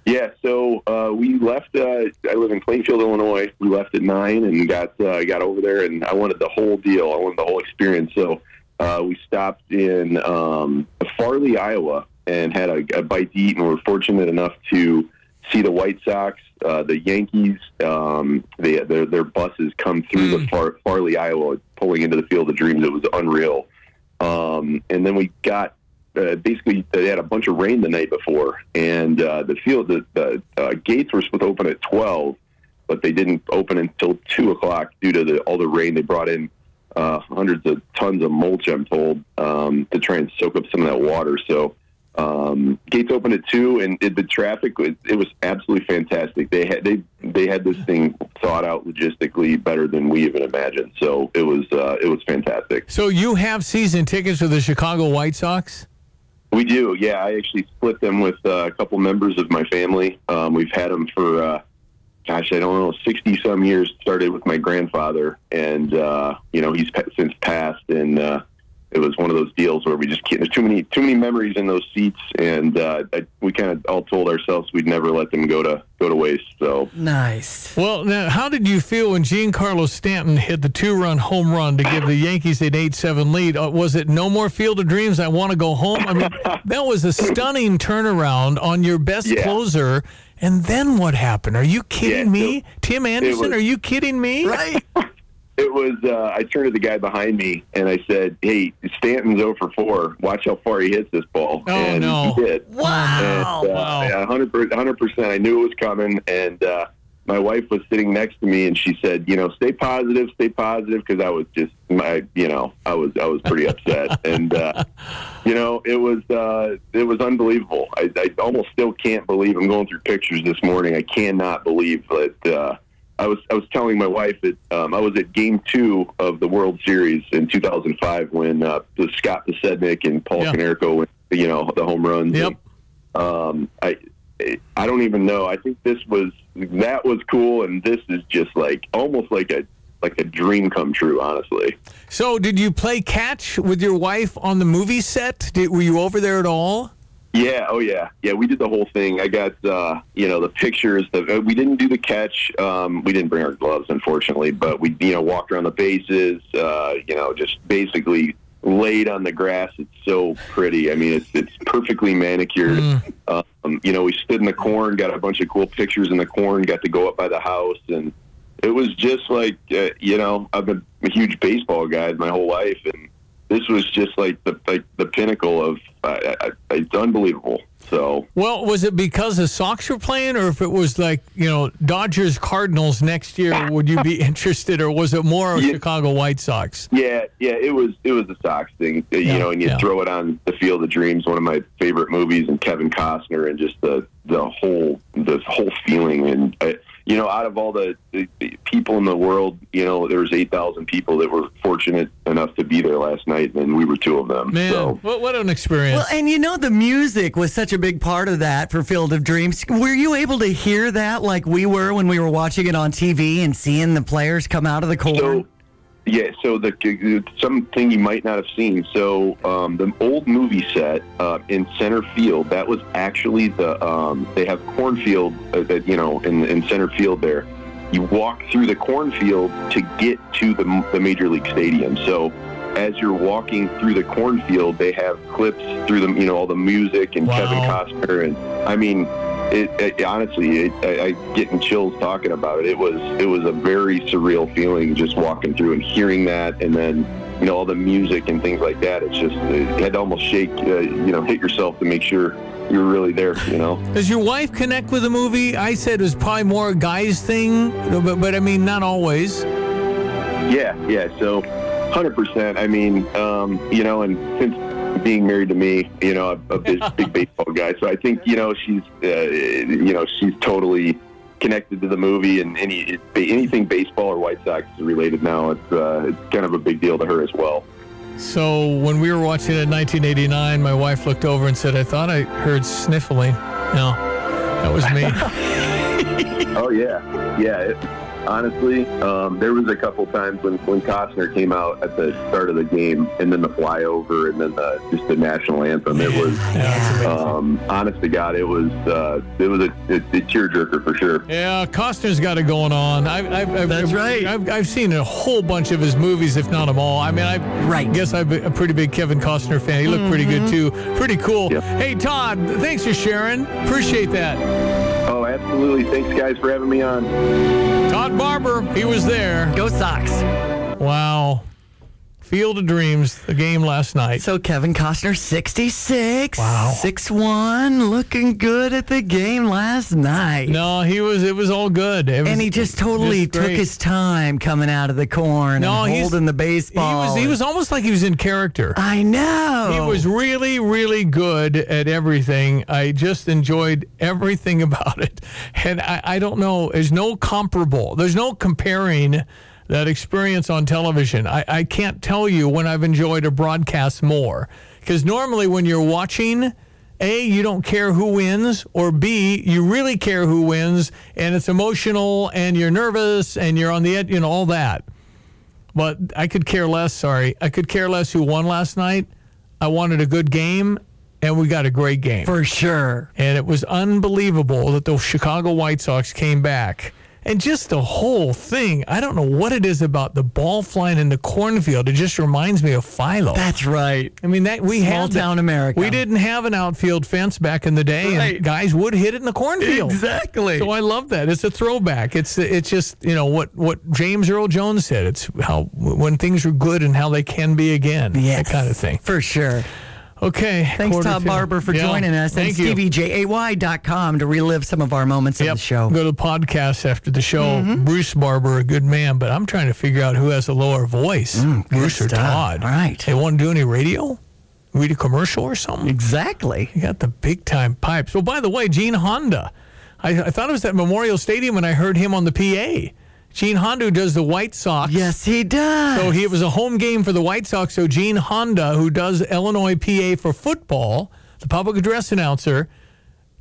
Yeah, so uh, we left. Uh, I live in Plainfield, Illinois. We left at nine and got uh, got over there, and I wanted the whole deal. I wanted the whole experience. So uh, we stopped in um, Farley, Iowa, and had a, a bite to eat, and we were fortunate enough to see the White Sox, uh, the Yankees. Um, they, their their buses come through the Far, Farley, Iowa, pulling into the Field of Dreams. It was unreal. Um, and then we got uh, basically they had a bunch of rain the night before, and uh, the field the, the uh, gates were supposed to open at twelve, but they didn't open until two o'clock due to the, all the rain. They brought in uh, hundreds of tons of mulch, I'm told, um, to try and soak up some of that water. So um, gates opened at two, and it, the traffic was it was absolutely fantastic. They had they they had this thing thought out logistically better than we even imagined. So it was uh, it was fantastic. So you have season tickets for the Chicago White Sox? We do, yeah. I actually split them with uh, a couple members of my family. Um, we've had them for, uh, gosh, I don't know, sixty some years. Started with my grandfather, and uh, you know he's since passed, and uh, it was one of those deals where we just can't. There's too many too many memories in those seats, and uh, I, we kind of all told ourselves we'd never let them go to go to waste. So nice. Well, now, how did you feel when Giancarlo Stanton hit the two-run home run to give the Yankees an eight-seven lead? Uh, was it no more Field of Dreams? I want to go home. I mean, that was a stunning turnaround on your best Yeah. closer. And then what happened? Are you kidding Yeah, me, it- Tim Anderson? was- are you kidding me? Right. It was. Uh, I turned to the guy behind me and I said, "Hey, Stanton's 0 for 4. Watch how far he hits this ball." Oh, and no. he did. Wow. And, uh, yeah, 100 percent. I knew it was coming, and uh, my wife was sitting next to me, and she said, "You know, stay positive, stay positive," because I was just, my, you know, I was, I was pretty upset, and uh, you know, it was, uh, it was unbelievable. I, I almost still can't believe. I'm going through pictures this morning. I cannot believe that. Uh, I was I was telling my wife that um, I was at Game Two of the World Series in 2005 when uh, the Scott Podsednik and Paul Yeah. Konerko, went, you know, the home runs. Yep. And, um, I I don't even know. I think this was that was cool, and this is just like almost like a like a dream come true. Honestly. So, did you play catch with your wife on the movie set? Did, were you over there at all? Yeah, oh yeah, yeah. We did the whole thing. I got uh, you know the pictures. The, uh, we didn't do the catch. Um, we didn't bring our gloves, unfortunately. But we you know walked around the bases. Uh, you know, just basically laid on the grass. It's so pretty. I mean, it's it's perfectly manicured. Um, you know, we stood in the corn, got a bunch of cool pictures in the corn. Got to go up by the house, and it was just like uh, you know I've been a huge baseball guy my whole life, and this was just like the like the pinnacle of uh, I, I, it's unbelievable. So Well, was it because the Sox were playing, or if it was like you know Dodgers Cardinals next year, would you be interested, or was it more Chicago White Sox? yeah, yeah, it was it was the Sox thing, you Yeah, know, and you yeah. throw it on the Field of Dreams, one of my favorite movies, and Kevin Costner, and just the the whole the whole feeling, and uh, you know, out of all the, the, the people in the world, you know, there was eight thousand people that were fortunate enough to be there last night, and we were two of them. Man, So what, what an experience! Well, and you know the music was such a big part of that for Field of Dreams. Were you able to hear that like we were when we were watching it on TV and seeing the players come out of the corn? So, yeah, so the something you might not have seen. So um, the old movie set uh, in center field that was actually the um, they have cornfield uh, that you know in in center field there. You walk through the cornfield to get to the the major league stadium. So as you're walking through the cornfield, they have clips through the you know all the music and Kevin Costner and I mean it, it honestly, it, I, I getting chills talking about it. It was it was a very surreal feeling just walking through and hearing that, and then you know all the music and things like that. It's just you had to almost shake, uh, you know, hit yourself to make sure you're really there. You know. Does your wife connect with the movie? I said it was probably more a guy's thing, but, but I mean, not always. Yeah, yeah. So, hundred percent. I mean, um, you know, and since being married to me, you know, a, a big, big baseball guy, so I think you know she's, uh, you know, she's totally connected to the movie, and any anything baseball or White Sox related now, it's uh, it's kind of a big deal to her as well. So when we were watching it in 1989, my wife looked over and said, "I thought I heard sniffling." No, that was me. oh yeah, yeah. It, honestly, um, there was a couple times when when Costner came out at the start of the game, and then the flyover, and then the, just the national anthem. It was, um, honest to God, it was uh, it was a, a, a tearjerker for sure. Yeah, Costner's got it going on. I've, I've, I've, That's right. I've, I've seen a whole bunch of his movies, if not them all. I mean, I right. guess I'm a pretty big Kevin Costner fan. He looked pretty good too. Pretty cool. Hey, Todd, thanks for sharing. Appreciate that. Oh, absolutely. Thanks, guys, for having me on. Todd Barber, he was there. Go Sox. Wow. Field of Dreams, the game last night. So Kevin Costner, 66. Wow. 6'1", looking good at the game last night. No, he was. It was all good. Was, and he just totally took his time coming out of the corn No, and holding the baseball. He was. He was almost like he was in character. I know. He was really, really good at everything. I just enjoyed everything about it. And I, I don't know, there's no comparable. There's no comparing that experience on television. I, I can't tell you when I've enjoyed a broadcast more. Because normally when you're watching, A, you don't care who wins, or B, you really care who wins, and it's emotional, and you're nervous, and you're on the edge, you know, all that. But I could care less. Sorry, I could care less who won last night. I wanted a good game, and we got a great game for sure. And it was unbelievable that the Chicago White Sox came back. And just the whole thing, I don't know what it is about the ball flying in the cornfield. It just reminds me of Philo. That's right. I mean, that we Small had town America. We didn't have an outfield fence back in the day, Right. and guys would hit it in the cornfield. Exactly. So I love that. It's a throwback. It's it's just you know what what James Earl Jones said. It's how when things are good and how they can be again. That kind of thing. For sure. Okay. Thanks, Todd to- Barber, for Yeah. joining us. And Thank you. StevieJay.com to relive some of our moments in the show. Go to the podcast after the show. Mm-hmm. Bruce Barber, a good man, but I'm trying to figure out who has a lower voice, Bruce or Mm. Todd. All right. They want to do any radio? Read a commercial or something? Exactly. You got the big time pipes. Well, by the way, Gene Honda. I, I thought it was at Memorial Stadium when I heard him on the PA. Gene Honda who does the White Sox. Yes, he does. So he, it was a home game for the White Sox. So Gene Honda, who does Illinois PA for football, the public address announcer,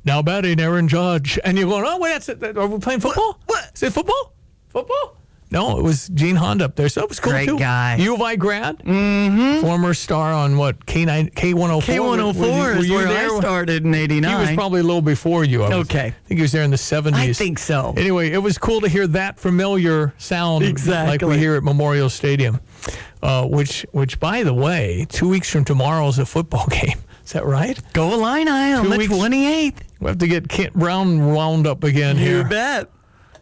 now batting Aaron Judge. And you're going, oh, wait, that's it. Are we playing football? What? Is it football? Football? No, it was Gene Honda up there. So it was cool Great too. guy. U of I grad. Mm-hmm. Former star on what? K9, K104? K104 Were- were is you where there? I started in '89. He was probably a little before you. I was- Okay. I think he was there in the 70s. I think so. Anyway, it was cool to hear that familiar sound exactly like we hear at Memorial Stadium. Uh, which, which, by the way, two weeks from tomorrow is a football game. Is that right? Go Illini on the 28th. We have to get Kent Brown wound up again You here. You bet.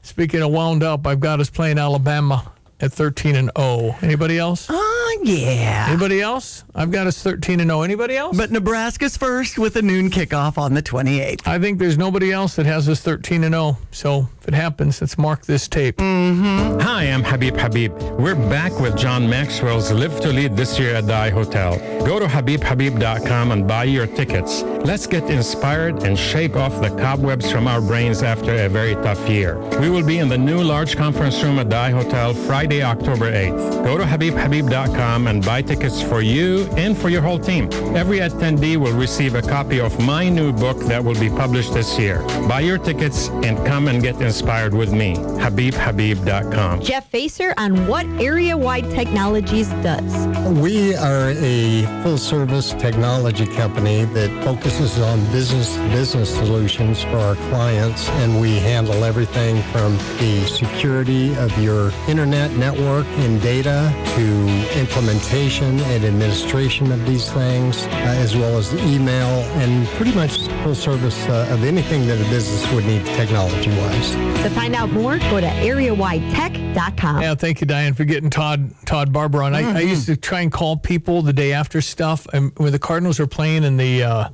Speaking of wound up, I've got us playing Alabama at 13 and 0. Anybody else? Oh, yeah. Anybody else? I've got us 13 and 0. Anybody else? But Nebraska's first with a noon kickoff on the 28th. I think there's nobody else that has us 13 and 0. So if it happens, let's mark this tape. Mm-hmm. Hi, I'm Habib Habib. We're back with John Maxwell's Live to Lead this year at the I Hotel. Go to HabibHabib.com and buy your tickets. Let's get inspired and shake off the cobwebs from our brains after a very tough year. We will be in the new large conference room at the I Hotel Friday, October 8th. Go to HabibHabib.com and buy tickets for you and for your whole team. Every attendee will receive a copy of my new book that will be published this year. Buy your tickets and come and get inspired with me. HabibHabib.com. Jeff Facer on what Area Wide Technologies does. We are a full service technology company that focuses on business business solutions for our clients and we handle everything from the security of your internet network and data to implementation and administration of these things uh, as well as email and pretty much full service uh, of anything that a business would need technology wise. To find out more, go to areawidetech.com. Yeah, thank you, Diane, for getting Todd Todd Barber on. I, I used to try and call people the day after stuff, and when the Cardinals were playing in the, uh,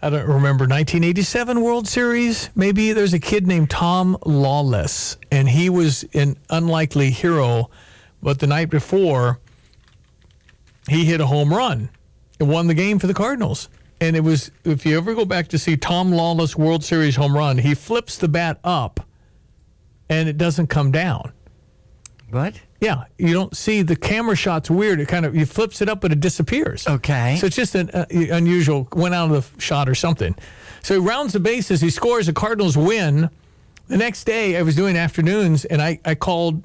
I don't remember 1987 World Series. Maybe there's a kid named Tom Lawless, and he was an unlikely hero, but the night before, he hit a home run and won the game for the Cardinals. And it was, if you ever go back to see Tom Lawless World Series home run, he flips the bat up and it doesn't come down. What? Yeah, you don't see the camera shot's weird. It kind of he flips it up, but it disappears. Okay. So it's just an uh, unusual. Went out of the shot or something. So he rounds the bases. He scores. The Cardinals win. The next day, I was doing afternoons, and I I called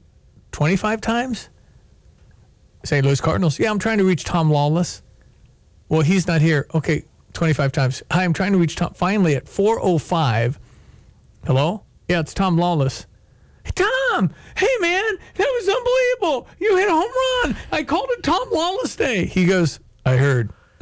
twenty five times. St. Louis Cardinals. Yeah, I'm trying to reach Tom Lawless. Well, he's not here. Okay, 25 times. Hi, I'm trying to reach Tom. Finally, at 4:05. Hello? Yeah, it's Tom Lawless. Hey, Tom! Hey, man! That was unbelievable! You hit a home run! I called it Tom Lawless Day. He goes, I heard.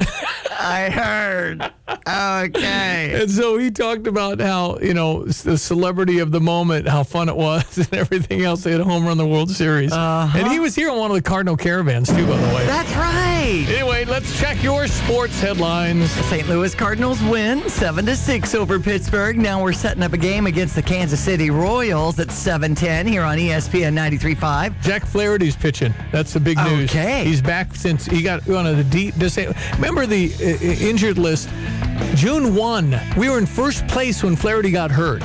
I heard. Okay. And so he talked about how, you know, the celebrity of the moment, how fun it was, and everything else. They had a home run in the World Series. And he uh-huh. was here on one of the Cardinal caravans, too, by the way. That's right. Anyway, let's check your sports headlines. St. Louis Cardinals win 7 to 6 over Pittsburgh. Now we're setting up a game against the Kansas City Royals at 7:10 here on ESPN 93.5. Jack Flaherty's pitching. That's the big news. Okay. He's back since he got one of the deep. Remember the uh, uh, injured list? June 1, we were in first place when Flaherty got hurt.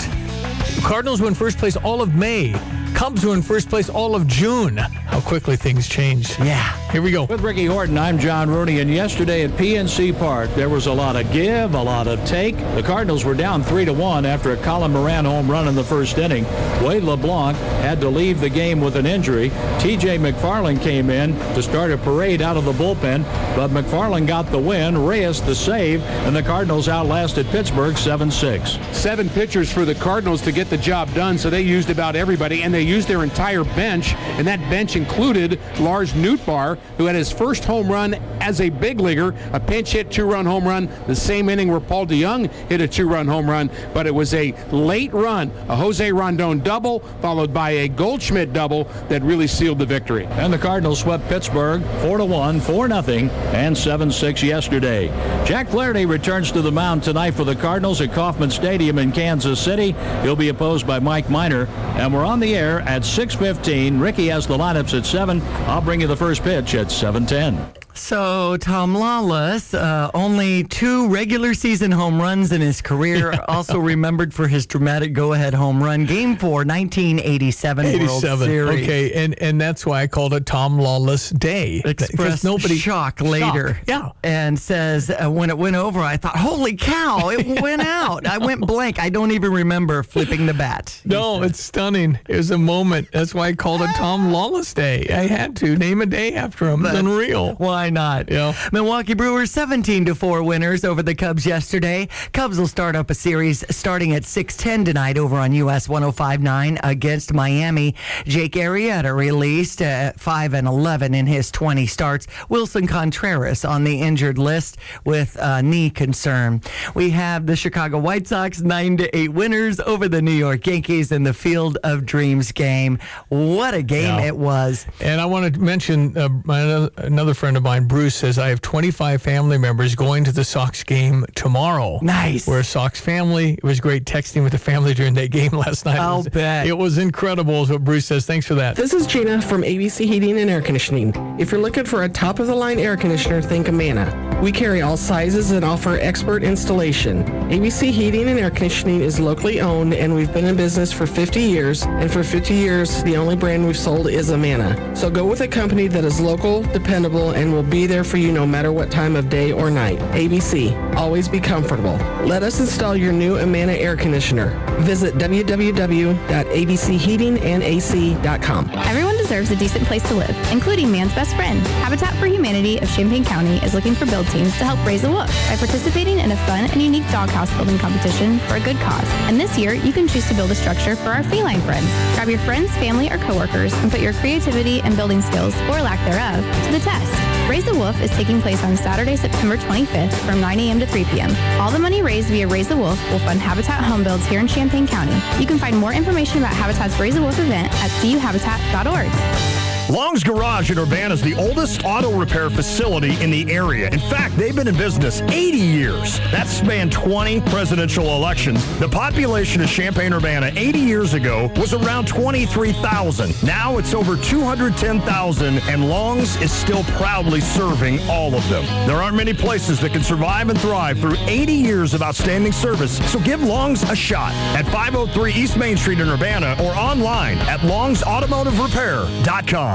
Cardinals were in first place all of May. Cubs were in first place all of June. How quickly things changed. Yeah. Here we go. With Ricky Horton, I'm John Rooney, and yesterday at PNC Park, there was a lot of give, a lot of take. The Cardinals were down 3 to 1 after a Colin Moran home run in the first inning. Wade LeBlanc had to leave the game with an injury. TJ McFarland came in to start a parade out of the bullpen, but McFarland got the win, Reyes the save, and the Cardinals outlasted Pittsburgh 7 6. Seven pitchers for the Cardinals to get the job done, so they used about everybody, and they used their entire bench, and that bench included Lars Nootbaar, who had his first home run as a big leaguer, a pinch hit two run home run, the same inning where Paul DeJong hit a two run home run, but it was a late run, a Jose Rondon double, followed by a Goldschmidt double that really sealed the victory. And the Cardinals swept Pittsburgh 4 to 1, 4 0, and 7 6 yesterday. Jack Flaherty returns to the mound tonight for the Cardinals at Kauffman Stadium in Kansas City. He'll be opposed by Mike Minor, and we're on the air at 6:15. Ricky has the lineups at 7. I'll bring you the first pitch at 7:10. So Tom Lawless, uh, only two regular season home runs in his career. Also remembered for his dramatic go-ahead home run, Game Four, 1987 World Series. Okay, and and that's why I called it Tom Lawless Day. Expressed nobody shock later. Yeah. And says uh, when it went over, I thought, "Holy cow! It went out." I went blank. I don't even remember flipping the bat. No, it's stunning. It was a moment. That's why I called it Tom Lawless Day. I had to name a day after him. It's That's- unreal. Why not? Yeah. Milwaukee Brewers 17 to 4 winners over the Cubs yesterday. Cubs will start up a series starting at 6:10 tonight over on US 1059 against Miami. Jake Arrieta released at 5 and 11 in his 20 starts. Willson Contreras on the injured list with uh, knee concern. We have the Chicago White Sox 9 to 8 winners over the New York Yankees in the Field of Dreams game. What a game Yeah. it was. And I want to mention uh, another friend of mine, Bruce, says I have 25 family members going to the Sox game tomorrow. Nice. We're a Sox family. It was great texting with the family during that game last night. I'll it was, bet. It was incredible, is what Bruce says. Thanks for that. This is Gina from ABC Heating and Air Conditioning. If you're looking for a top of the line air conditioner, think Amana. We carry all sizes and offer expert installation. ABC Heating and Air Conditioning is locally owned and we've been in business for 50 years. And for 50 years, the only brand we've sold is Amana. So go with a company that is local, dependable, and will be there for you no matter what time of day or night. ABC, always be comfortable. Let us install your new Amana air conditioner. Visit www.abcheatingandac.com. Everyone deserves a decent place to live, including man's best friend. Habitat for Humanity of Champaign County is looking for build teams to help raise a wolf by participating in a fun and unique doghouse building competition for a good cause. And this year, you can choose to build a structure for our feline friends. Grab your friends, family, or coworkers and put your creativity and building skills, or lack thereof, to the test. Raise the Woof is taking place on Saturday, September 25th from 9 a.m. to 3 p.m. All the money raised via Raise the Woof will fund Habitat home builds here in Champaign County. You can find more information about Habitat's Raise the Woof event at cuhabitat.org. Long's Garage in Urbana is the oldest auto repair facility in the area. In fact, they've been in business 80 years. That spanned 20 presidential elections. The population of Champaign-Urbana 80 years ago was around 23,000. Now it's over 210,000, and Long's is still proudly serving all of them. There aren't many places that can survive and thrive through 80 years of outstanding service, so give Long's a shot at 503 East Main Street in Urbana or online at longsautomotiverepair.com.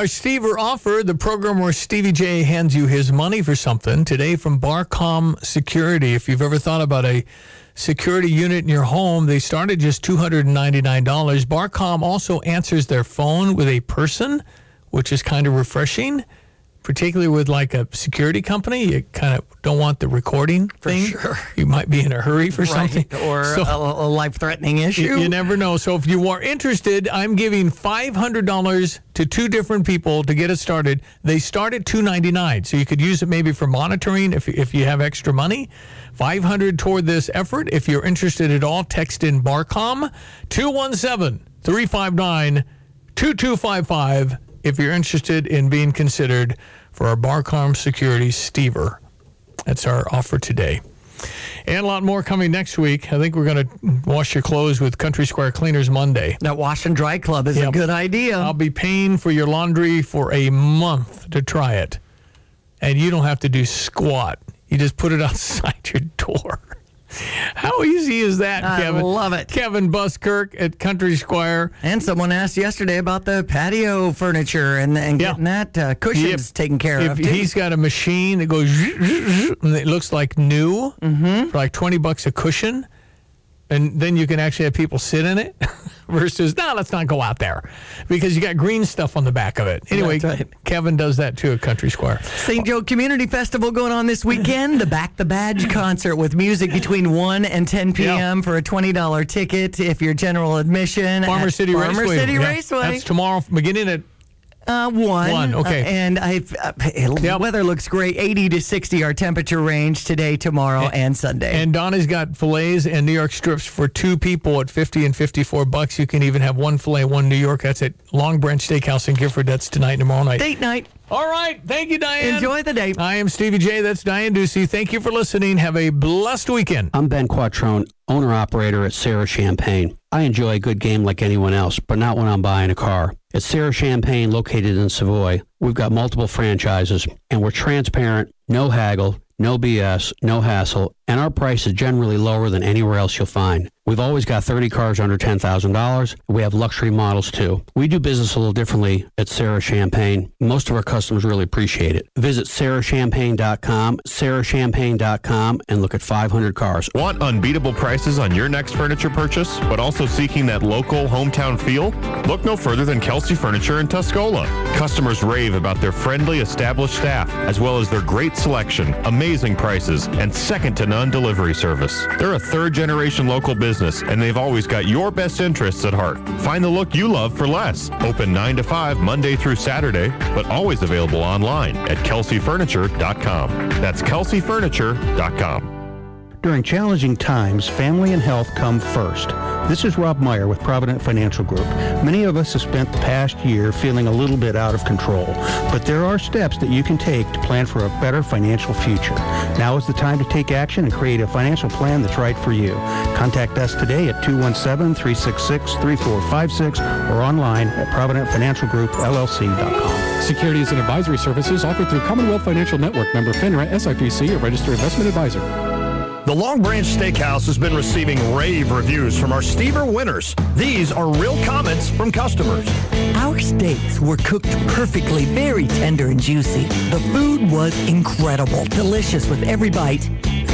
our Stever offer, the program where Stevie Jay hands you his money for something. Today from Barcom Security. If you've ever thought about a security unit in your home, they start at just $299. Barcom also answers their phone with a person, which is kind of refreshing. Particularly with like a security company, you kind of don't want the recording thing. sure. You might be in a hurry for Right, something. or So- a, a life-threatening issue. you, you never know. So if you are interested, I'm giving $500 to two different people to get it started. They start at $299. So you could use it maybe for monitoring if, if you have extra money. 500 toward this effort. If you're interested at all, text in Barcom 217 359 2255. If you're interested in being considered for our Barcom Security Stever. That's our offer today. And a lot more coming next week. I think we're going to wash your clothes with Country Squire Cleaners Monday. That wash and dry club is a good idea. I'll be paying for your laundry for a month to try it. And you don't have to do squat. You just put it outside your door. How easy is that, I Kevin? I love it. Kevin Buskirk at Country Squire. And someone asked yesterday about the patio furniture and, and getting that uh, cushions Yep. taken care if of. Too. He's got a machine that goes and it looks like new Mm-hmm. for like 20 bucks a cushion. And then you can actually have people sit in it versus, no, let's not go out there because you got green stuff on the back of it. Anyway, right. Kevin does that too at Country Squire. St. Joe Community Festival going on this weekend. The Back the Badge concert with music between 1 and 10 p.m. for a $20 ticket if you're general admission. Farmer City Farmer Raceway. City Yeah, Raceway. That's tomorrow, beginning at Uh, one. One, okay. Uh, and I've, uh, the weather looks great. 80 to 60 our temperature range today, tomorrow, and, Sunday. And Donna's got fillets and New York strips for two people at 50 and 54 bucks. You can even have one fillet, one New York. That's at Long Branch Steakhouse in Gifford. That's tonight and tomorrow night. Date night. All right. Thank you, Diane. Enjoy the day. I am Stevie Jay. That's Diane Ducey. Thank you for listening. Have a blessed weekend. I'm Ben Quattrone, owner operator at Serra Champaign. I enjoy a good game like anyone else, but not when I'm buying a car. At Serra Champaign, located in Savoy, we've got multiple franchises, and we're transparent, no haggle, no BS, no hassle, and our price is generally lower than anywhere else you'll find. We've always got 30 cars under $10,000. We have luxury models too. We do business a little differently at Serra Champaign. Most of our customers really appreciate it. Visit serrachampaign.com, serrachampaign.com, and look at 500 cars. Want unbeatable prices on your next furniture purchase, but also seeking that local hometown feel? Look no further than Kelsey Furniture in Tuscola. Customers rave about their friendly, established staff, as well as their great selection, amazing prices, and second to none delivery service. They're a third generation local business, and they've always got your best interests at heart. Find the look you love for less. Open 9 to 5 Monday through Saturday, but always available online at kelseyfurniture.com. That's kelseyfurniture.com. During challenging times, family and health come first. This is Rob Meyer with Provident Financial Group. Many of us have spent the past year feeling a little bit out of control, but there are steps that you can take to plan for a better financial future. Now is the time to take action and create a financial plan that's right for you. Contact us today at 217-366-3456 or online at providentfinancialgroupllc.com. Securities and advisory services offered through Commonwealth Financial Network member FINRA SIPC, a registered investment advisor. The Long Branch Steakhouse has been receiving rave reviews from our Stever winners. These are real comments from customers. Our steaks were cooked perfectly, very tender and juicy. The food was incredible, delicious with every bite.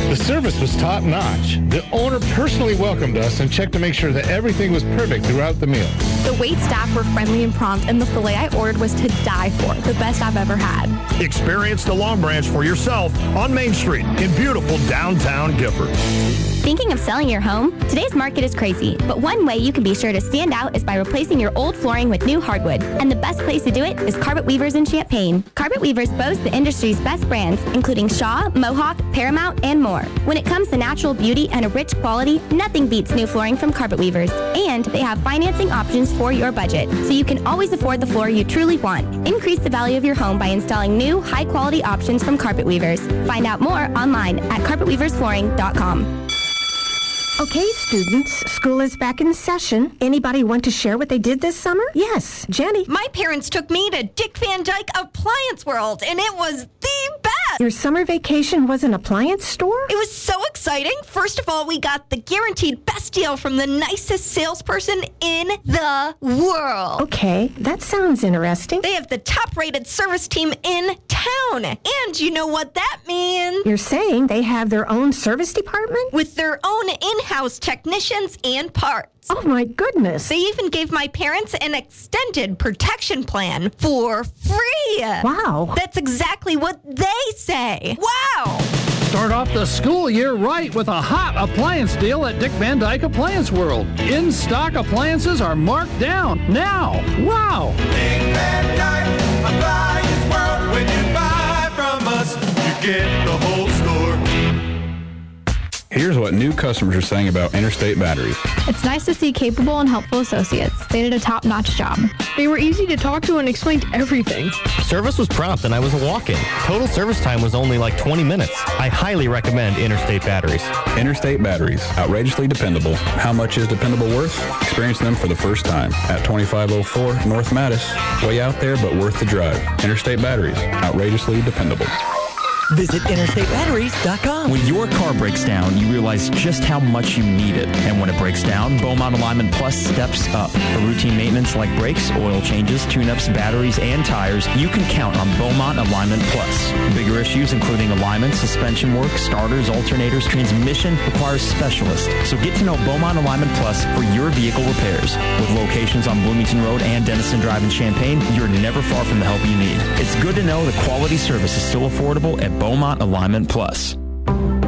The service was top notch. The owner personally welcomed us and checked to make sure that everything was perfect throughout the meal. The wait staff were friendly and prompt, and the filet I ordered was to die for. The best I've ever had. Experience the Long Branch for yourself on Main Street in beautiful downtown Gifford. Thinking of selling your home? Today's market is crazy, but one way you can be sure to stand out is by replacing your old flooring with new hardwood. And the best place to do it is Carpet Weavers in Champaign. Carpet Weavers boast the industry's best brands, including Shaw, Mohawk, Paramount, and more. When it comes to natural beauty and a rich quality, nothing beats new flooring from Carpet Weavers. And they have financing options for your budget, so you can always afford the floor you truly want. Increase the value of your home by installing new, high-quality options from Carpet Weavers. Find out more online at carpetweaversflooring.com. Okay, students, school is back in session. Anybody want to share what they did this summer? Yes, Jenny. My parents took me to Dick Van Dyke Appliance World, and it was the best. Your summer vacation was an appliance store? It was so exciting. First of all, we got the guaranteed best deal from the nicest salesperson in the world. Okay, that sounds interesting. They have the top rated service team in town. And you know what that means? You're saying they have their own service department? With their own in house technicians and parts. Oh my goodness. They even gave my parents an extended protection plan for free. Wow. That's exactly what they say. Wow. Start off the school year right with a hot appliance deal at Dick Van Dyke Appliance World. In stock appliances are marked down now. Wow. Dick Van Dyke Appliance World. When you buy from us, you get the whole store. Here's what what new customers are saying about Interstate Batteries. It's nice to see capable and helpful associates. They did a top-notch job. They were easy to talk to and explained everything. Service was prompt and I was a walk-in. Total service time was only like 20 minutes. I highly recommend Interstate Batteries. Interstate Batteries, outrageously dependable. How much is dependable worth? Experience them for the first time at 2504 North Mattis. Way out there, but worth the drive. Interstate Batteries, outrageously dependable. Visit interstatebatteries.com. When your car breaks down, you realize just how much you need it. And when it breaks down, Beaumont Alignment Plus steps up. For routine maintenance like brakes, oil changes, tune-ups, batteries, and tires, you can count on Beaumont Alignment Plus. Bigger issues including alignment, suspension work, starters, alternators, transmission requires specialists. So get to know Beaumont Alignment Plus for your vehicle repairs. With locations on Bloomington Road and Denison Drive in Champaign, you're never far from the help you need. It's good to know the quality service is still affordable at Beaumont Alignment Plus.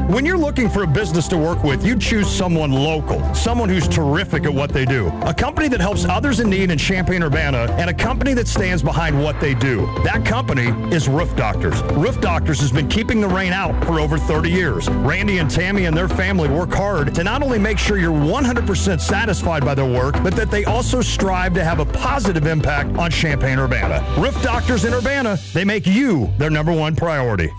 When you're looking for a business to work with, you choose someone local, someone who's terrific at what they do. A company that helps others in need in Champaign-Urbana, and a company that stands behind what they do. That company is Roof Doctors. Roof Doctors has been keeping the rain out for over 30 years. Randy and Tammy and their family work hard to not only make sure you're 100% satisfied by their work, but that they also strive to have a positive impact on Champaign-Urbana. Roof Doctors in Urbana, they make you their number one priority.